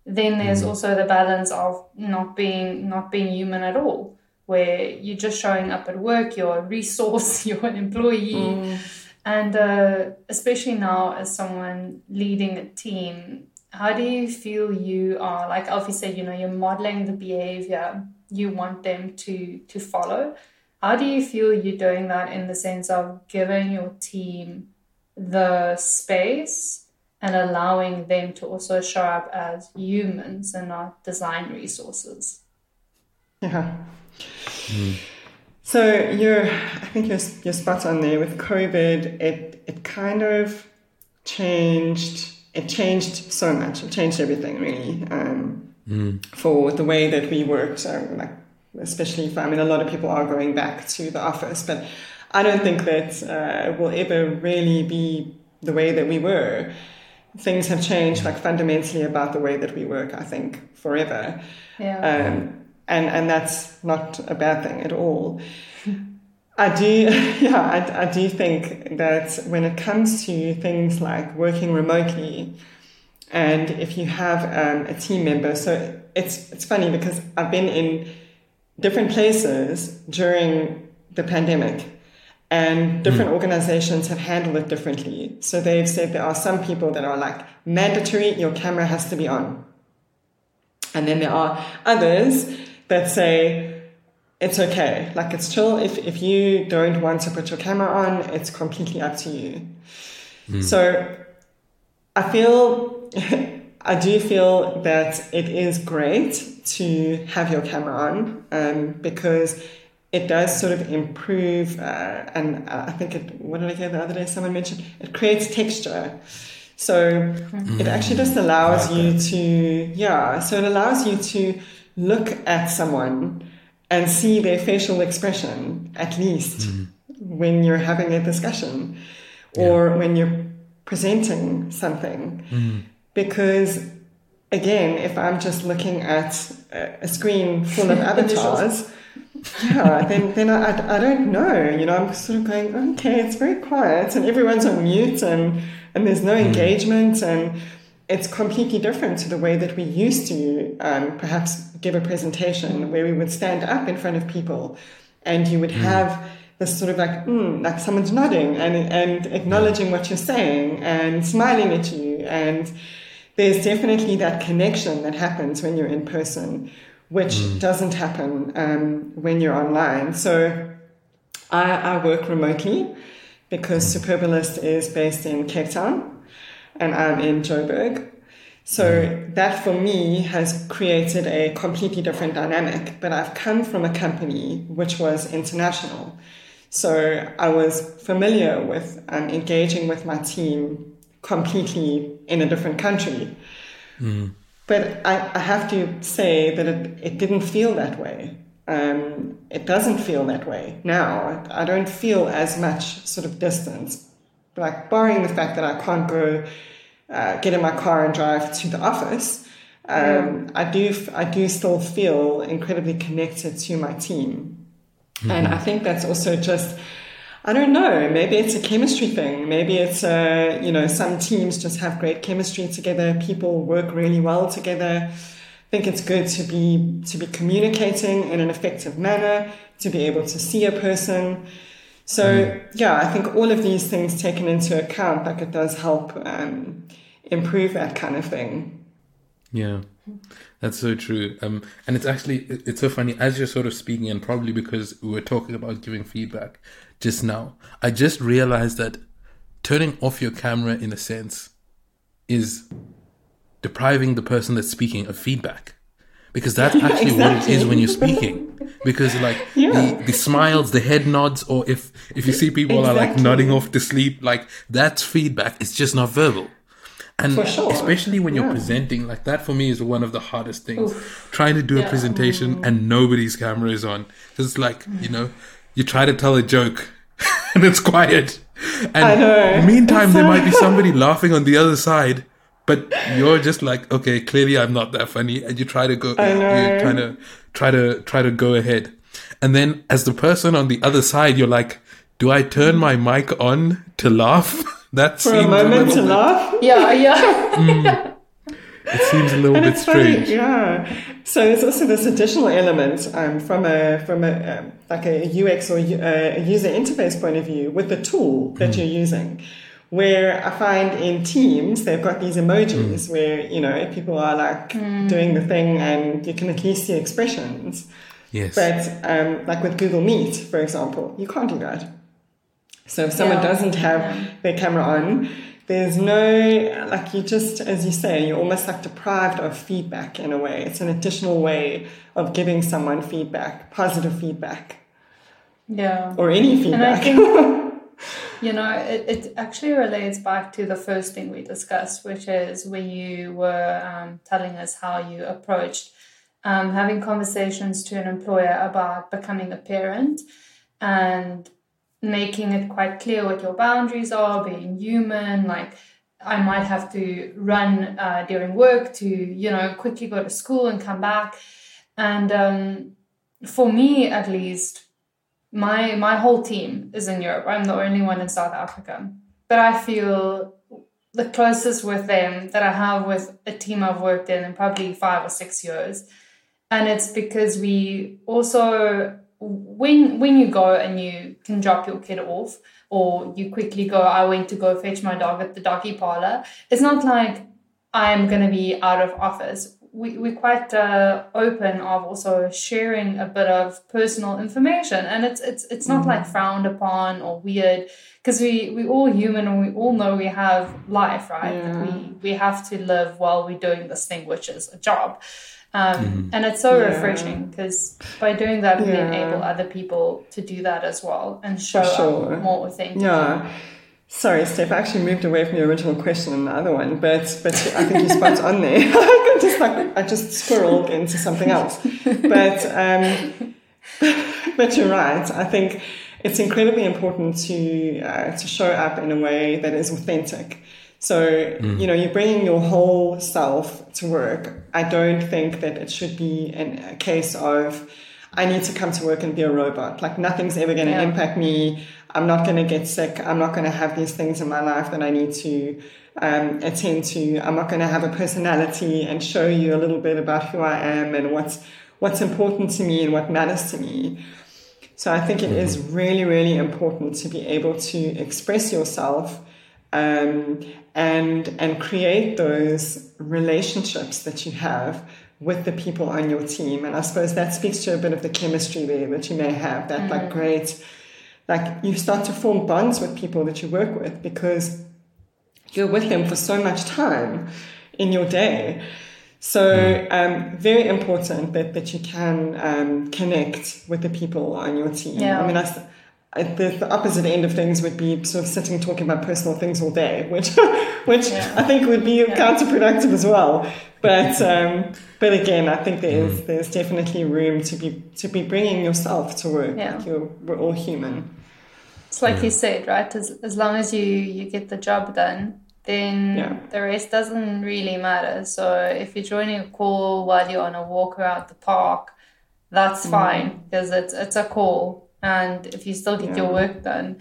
then there's also the balance of not being not being human at all, where you're just showing up at work, you're a resource, you're an employee, and uh, especially now as someone leading a team how do you feel you are? Like obviously you know you're modeling the behavior you want them to to follow. How do you feel you're doing that in the sense of giving your team the space and allowing them to also show up as humans and not design resources? Yeah so you're i think you're, you're spot on there with covid it it kind of changed it changed so much. It changed everything really um, mm. for the way that we work. So like, especially if I mean, a lot of people are going back to the office, but I don't think that uh, will ever really be the way that we were. Things have changed like fundamentally about the way that we work. I think forever. Yeah. Um, and and that's not a bad thing at all. I do, yeah, I, I do think that when it comes to things like working remotely, and if you have um, a team member, so it's it's funny because I've been in different places during the pandemic, and different mm. organizations have handled it differently. So they've said there are some people that are like mandatory, your camera has to be on, and then there are others that say it's okay. Like it's chill. If if you don't want to put your camera on, it's completely up to you. Mm. So I feel I do feel that it is great to have your camera on um, because it does sort of improve uh, and uh, I think it what did I hear the other day someone mentioned it creates texture. So mm. it actually just allows you to yeah, so it allows you to look at someone and see their facial expression at least mm. when you're having a discussion or yeah. when you're presenting something. Mm. Because again, if I'm just looking at a screen full of avatars, yeah, then then I, I don't know. You know, I'm sort of going, okay, it's very quiet and everyone's on mute and and there's no mm. engagement and it's completely different to the way that we used to um, perhaps give a presentation where we would stand up in front of people and you would mm. have this sort of like, mm, like someone's nodding and, and acknowledging what you're saying and smiling at you. And there's definitely that connection that happens when you're in person, which mm. doesn't happen um, when you're online. So I, I work remotely because Superbalist is based in Cape Town and I'm in Joburg. So that for me has created a completely different dynamic. But I've come from a company which was international. So I was familiar with um, engaging with my team completely in a different country. Mm. But I, I, have to say that it, it didn't feel that way. Um, it doesn't feel that way now. I, I don't feel as much sort of distance. Like, barring the fact that I can't go uh, get in my car and drive to the office, um, yeah. I do I do still feel incredibly connected to my team, mm-hmm. and I think that's also just. I don't know. Maybe it's a chemistry thing. Maybe it's a, you know, some teams just have great chemistry together. People work really well together. I think it's good to be to be communicating in an effective manner, to be able to see a person. So mm. yeah, I think all of these things taken into account, like it does help um, improve that kind of thing. Yeah, that's so true. Um, and it's actually it's so funny as you're sort of speaking, and probably because we were talking about giving feedback just now. I just realized that turning off your camera, in a sense, is depriving the person that's speaking of feedback because that's actually exactly. what it is when you're speaking. Because like yeah. the, the smiles, the head nods, or if if you see people exactly. are like nodding off to sleep, like that's feedback. It's just not verbal. And sure. especially when you're yeah. presenting, like that for me is one of the hardest things. Oof. Trying to do yeah. a presentation mm. and nobody's camera is on. It's like, you know, you try to tell a joke and it's quiet. And meantime, there might be somebody laughing on the other side but you're just like, okay, clearly I'm not that funny, and you try to go, you kind of try to try to go ahead, and then as the person on the other side, you're like, do I turn my mic on to laugh? that for a moment a to bit, laugh. Yeah, yeah. mm, it seems a little and bit strange. Funny, yeah. So there's also this additional element um, from a from a um, like a UX or a user interface point of view with the tool that mm. you're using Where I find in teams, they've got these emojis where, you know, people are like doing the thing and you can at least see expressions. Yes. But um, like with Google Meet, for example, you can't do that. So if someone Yeah. doesn't have their camera on, there's no, like you just, as you say, you're almost like deprived of feedback in a way. It's an additional way of giving someone feedback, positive feedback, Yeah. or any And I feedback. you know, it, it actually relates back to the first thing we discussed, which is when you were um, telling us how you approached um, having conversations to an employer about becoming a parent and making it quite clear what your boundaries are, being human, like I might have to run uh, during work to, you know, quickly go to school and come back. And um, for me, at least, my my whole team is in Europe. I'm the only one in South Africa, but I feel the closest with them that I have with a team I've worked in in probably five or six years, and it's because we also when when you go and you can drop your kid off or you quickly go i went to go fetch my dog at the doggy parlor it's not like i'm to be out of office we, we're quite uh, open of also sharing a bit of personal information and it's it's it's not like frowned upon or weird because we we all human and we all know we have life right Yeah. we we have to live while we're doing this thing which is a job um, and it's so Yeah. refreshing because by doing that we enable other people to do that as well and show sure. up more authentic yeah. Sorry, Steph, I actually moved away from your original question on the other one, but but I think you spot on there. I just like I just squirreled into something else. But um, but you're right. I think it's incredibly important to uh, to show up in a way that is authentic. So you know, you're bringing your whole self to work. I don't think that it should be an, a case of I need to come to work and be a robot. Like nothing's ever going to Yeah. impact me. I'm not going to get sick. I'm not going to have these things in my life that I need to um, attend to. I'm not going to have a personality and show you a little bit about who I am and what's what's important to me and what matters to me. So I think it is really, really important to be able to express yourself um, and and create those relationships that you have with the people on your team. And I suppose that speaks to a bit of the chemistry there that you may have. That like great, like you start to form bonds with people that you work with because you're with them for so much time in your day. So um, very important that, that you can um, connect with the people on your team. Yeah. I mean, I, s- I- the, the opposite end of things would be sort of sitting talking about personal things all day, which which Yeah. I think would be counterproductive as well. But um, but again, I think there is there's definitely room to be to be bringing yourself to work. Yeah. Like you're, we're all human. It's like you said, right? As, as long as you, you get the job done, then Yeah. the rest doesn't really matter. So if you're joining a call while you're on a walk around the park, that's Mm. fine because it's, it's a call. And if you still get your work done,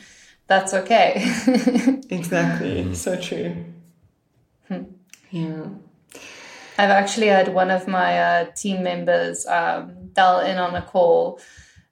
that's okay. Exactly. So true. Yeah. I've actually had one of my uh, team members um, dial in on a call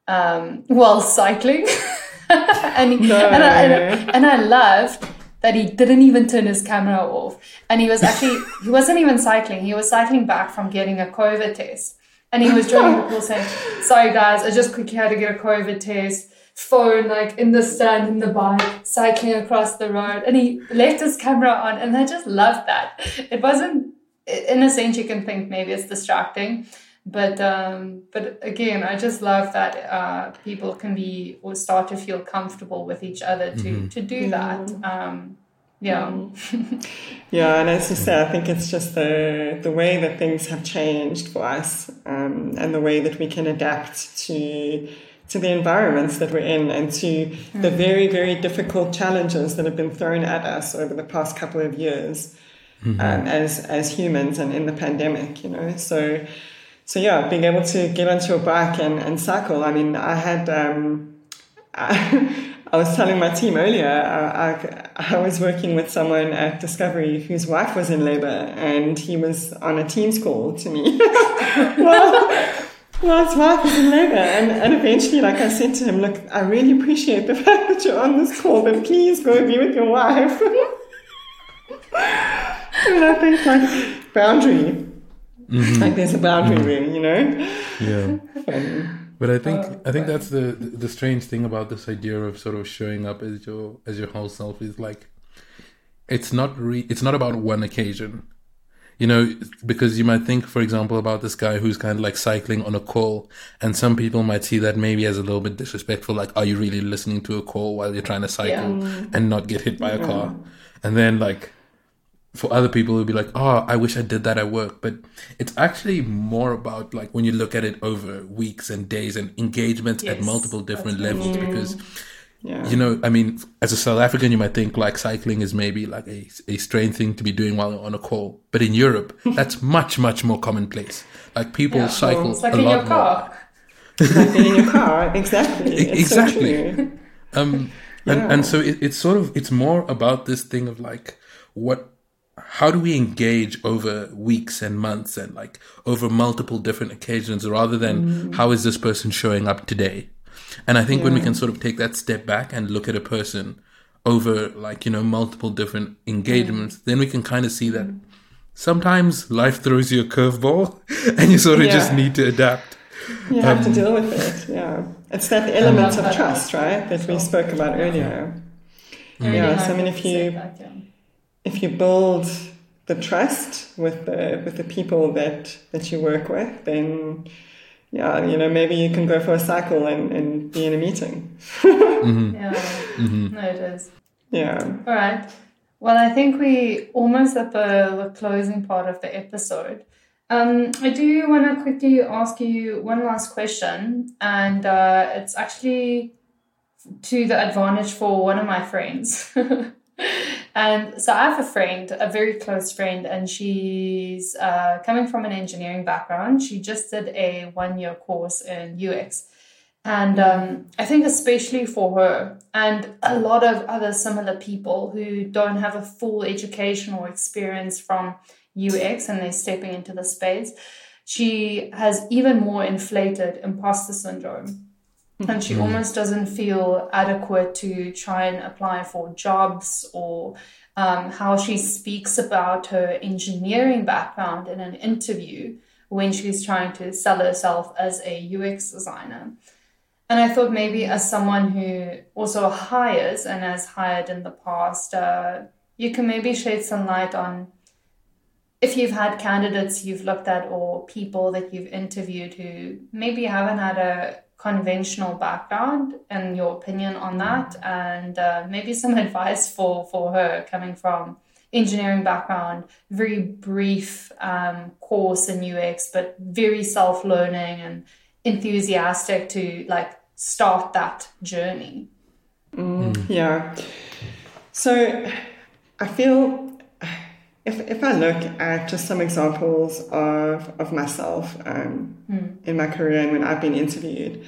um, while cycling, and, he, No. and, I, and, I, and I loved that he didn't even turn his camera off, and he was actually he wasn't even cycling; he was cycling back from getting a COVID test, and he was joining the call saying, "Sorry guys, I just quickly had to get a COVID test." Phone like in the stand in the bike, cycling across the road, and he left his camera on, and I just loved that. It wasn't in a sense you can think maybe it's distracting but um but again i just love that uh people can be or start to feel comfortable with each other to to do that um yeah. Yeah, and as you say, I think it's just the the way that things have changed for us, um, and the way that we can adapt to to the environments that we're in, and to the very very difficult challenges that have been thrown at us over the past couple of years, um, as as humans, and in the pandemic, you know. So, so yeah, being able to get onto a bike and, and cycle. I mean, I had. Um, I, I was telling my team earlier, I, I, I was working with someone at Discovery whose wife was in labor and he was on a Teams call to me. well, Well, his wife is in labor, and, and eventually, like I said to him, look, I really appreciate the fact that you're on this call, but please go be with your wife. and I think like boundary, Mm-hmm. like there's a boundary mm-hmm. there, you know. Yeah. But I think Oh, I think that's the the strange thing about this idea of sort of showing up as your as your whole self is like it's not re- it's not about one occasion. You know, because you might think, for example, about this guy who's kind of like cycling on a call, and some people might see that maybe as a little bit disrespectful. Like, are you really listening to a call while you're trying to cycle and not get hit by a car? Mm-hmm. And then, like, for other people, it'll be like, oh, I wish I did that at work. But it's actually more about like when you look at it over weeks and days and engagements at multiple different that's levels. Because yeah. you know, I mean, as a South African, you might think like cycling is maybe like a, a strange thing to be doing while on a call. But in Europe, that's much, much more commonplace. Like people Yeah, cycle It's like a lot more. car. like being in your car, exactly. It's Exactly. So true. Um, and, Yeah. and so it, it's sort of, it's more about this thing of like, what, how do we engage over weeks and months and like over multiple different occasions rather than how is this person showing up today? And I think when we can sort of take that step back and look at a person over like, you know, multiple different engagements, then we can kind of see that sometimes life throws you a curveball and you sort of just need to adapt. You have Um, to deal with it. Yeah, it's that element love of trust, right, that we spoke about earlier. I really Yeah, so I mean, if you you- that, yeah. If you build the trust with the with the people that that you work with, then yeah, you know, maybe you can go for a cycle and, and be in a meeting. Yeah, no, it is. Yeah. All right. Well, I think we almost at the, the closing part of the episode. Um, I do want to quickly ask you one last question, and uh, it's actually to the advantage for one of my friends. and so I have a friend, a very close friend, and she's uh, coming from an engineering background. She just did a one year course in UX. And um, I think, especially for her and a lot of other similar people who don't have a full educational experience from UX and they're stepping into the space, she has even more inflated imposter syndrome. And she almost doesn't feel adequate to try and apply for jobs or um, how she speaks about her engineering background in an interview when she's trying to sell herself as a UX designer. And I thought maybe as someone who also hires and has hired in the past, uh, you can maybe shed some light on if you've had candidates you've looked at or people that you've interviewed who maybe haven't had a conventional background and your opinion on that and uh, maybe some advice for, for her coming from engineering background very brief um, course in ux but very self-learning and enthusiastic to like start that journey. Yeah. So I feel if, if I look at just some examples of, of myself um, in my career and when I've been interviewed,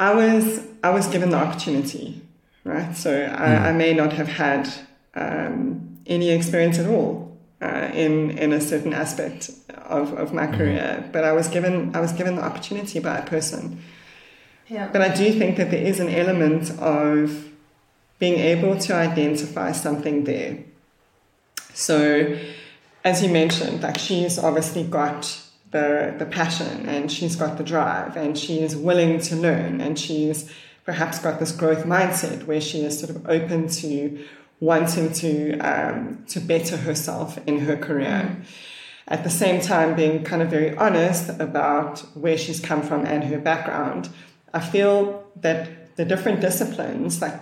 I was I was given the opportunity, right? So I, I may not have had um, any experience at all uh, in in a certain aspect of, of my career, but I was given I was given the opportunity by a person. Yeah. But I do think that there is an element of being able to identify something there. So, as you mentioned, like she's obviously got the, the passion and she's got the drive and she is willing to learn and she's perhaps got this growth mindset where she is sort of open to wanting to um, to better herself in her career. At the same time, being kind of very honest about where she's come from and her background. I feel that the different disciplines, like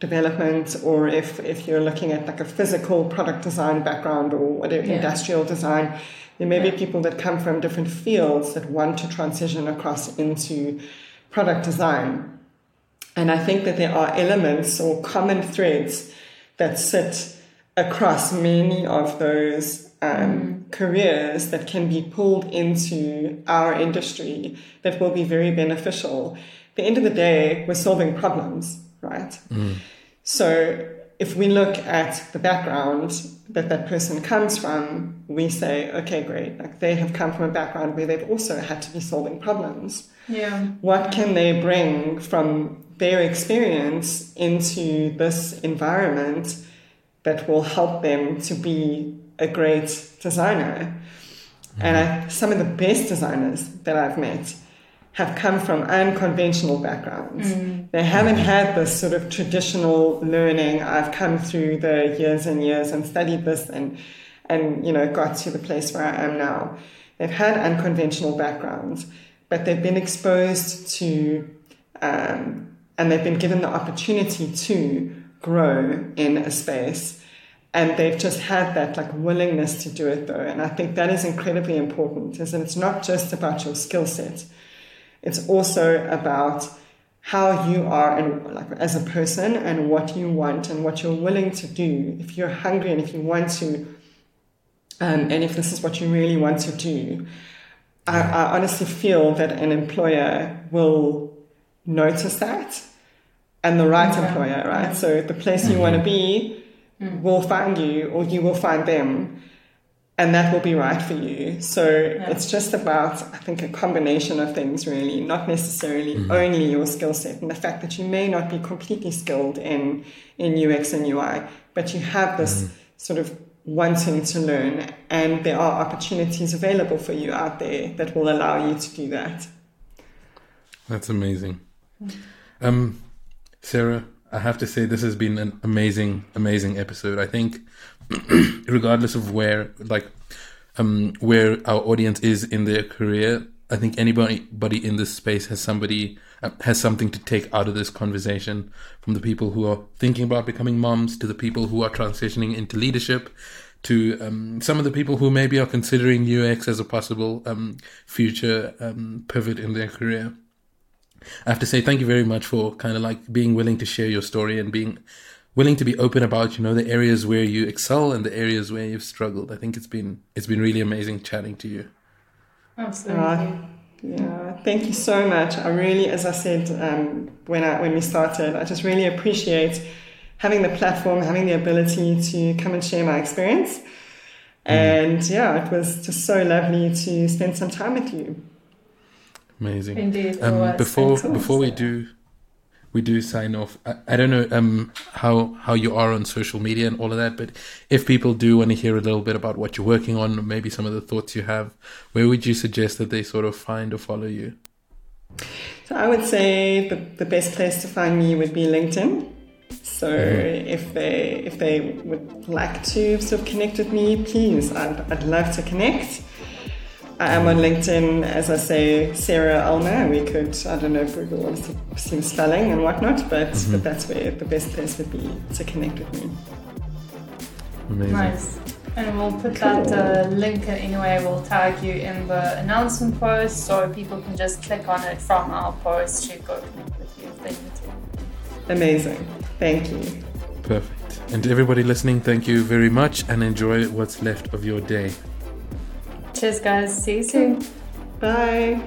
development, or if, if you're looking at like a physical product design background or whatever, Yeah. industrial design, there may be people that come from different fields that want to transition across into product design. And I think that there are elements or common threads that sit across many of those um, careers that can be pulled into our industry that will be very beneficial. At the end of the day, we're solving problems, right? So if we look at the background that that person comes from, we say, okay, great. Like they have come from a background where they've also had to be solving problems. Yeah. What can they bring from their experience into this environment that will help them to be a great designer? And I, some of the best designers that I've met have come from unconventional backgrounds. They haven't had this sort of traditional learning. I've come through the years and years and studied this and and you know got to the place where I am now. They've had unconventional backgrounds, but they've been exposed to um, and they've been given the opportunity to grow in a space and they've just had that like willingness to do it though and i think that is incredibly important is that it's not just about your skill set it's also about how you are and like as a person and what you want and what you're willing to do. If you're hungry and if you want to um, and if this is what you really want to do I, I honestly feel that an employer will notice that and the right Yeah. employer right? So the place you want to be will find you or you will find them and that will be right for you. So it's just about i think a combination of things really. Not necessarily only your skill set and the fact that you may not be completely skilled in in ux and ui but you have this sort of wanting to learn and there are opportunities available for you out there that will allow you to do that. That's amazing. Um, Sarah, I have to say this has been an amazing, amazing episode. I think, regardless of where, like, um, where our audience is in their career, I think anybody, in this space has somebody uh, has something to take out of this conversation. From the people who are thinking about becoming moms, to the people who are transitioning into leadership, to um, some of the people who maybe are considering UX as a possible um, future um, pivot in their career. I have to say thank you very much for kind of like being willing to share your story and being willing to be open about you know the areas where you excel and the areas where you've struggled. I think it's been it's been really amazing chatting to you. Absolutely. Uh, yeah, thank you so much. I really, as I said um, when I when we started, I just really appreciate having the platform, having the ability to come and share my experience. And yeah, it was just so lovely to spend some time with you. Amazing. Indeed. Um, before before we do we do sign off. I, I don't know um how how you are on social media and all of that, but if people do want to hear a little bit about what you're working on, maybe some of the thoughts you have, where would you suggest that they sort of find or follow you? So I would say the, the best place to find me would be LinkedIn. So if they if they would like to sort of connect with me, please, I'd, I'd love to connect. I am on LinkedIn, as I say, Sarah Aylmer. We could, I don't know if Google wants to see spelling and whatnot, but, but that's where the best place would be to connect with me. Amazing. Nice. And we'll put that uh, link in anyway, we'll tag you in the announcement post so people can just click on it from our post to go connect with you if they need to. Amazing. Thank you. Perfect. And to everybody listening, thank you very much and enjoy what's left of your day. Cheers, guys. See you soon. Bye.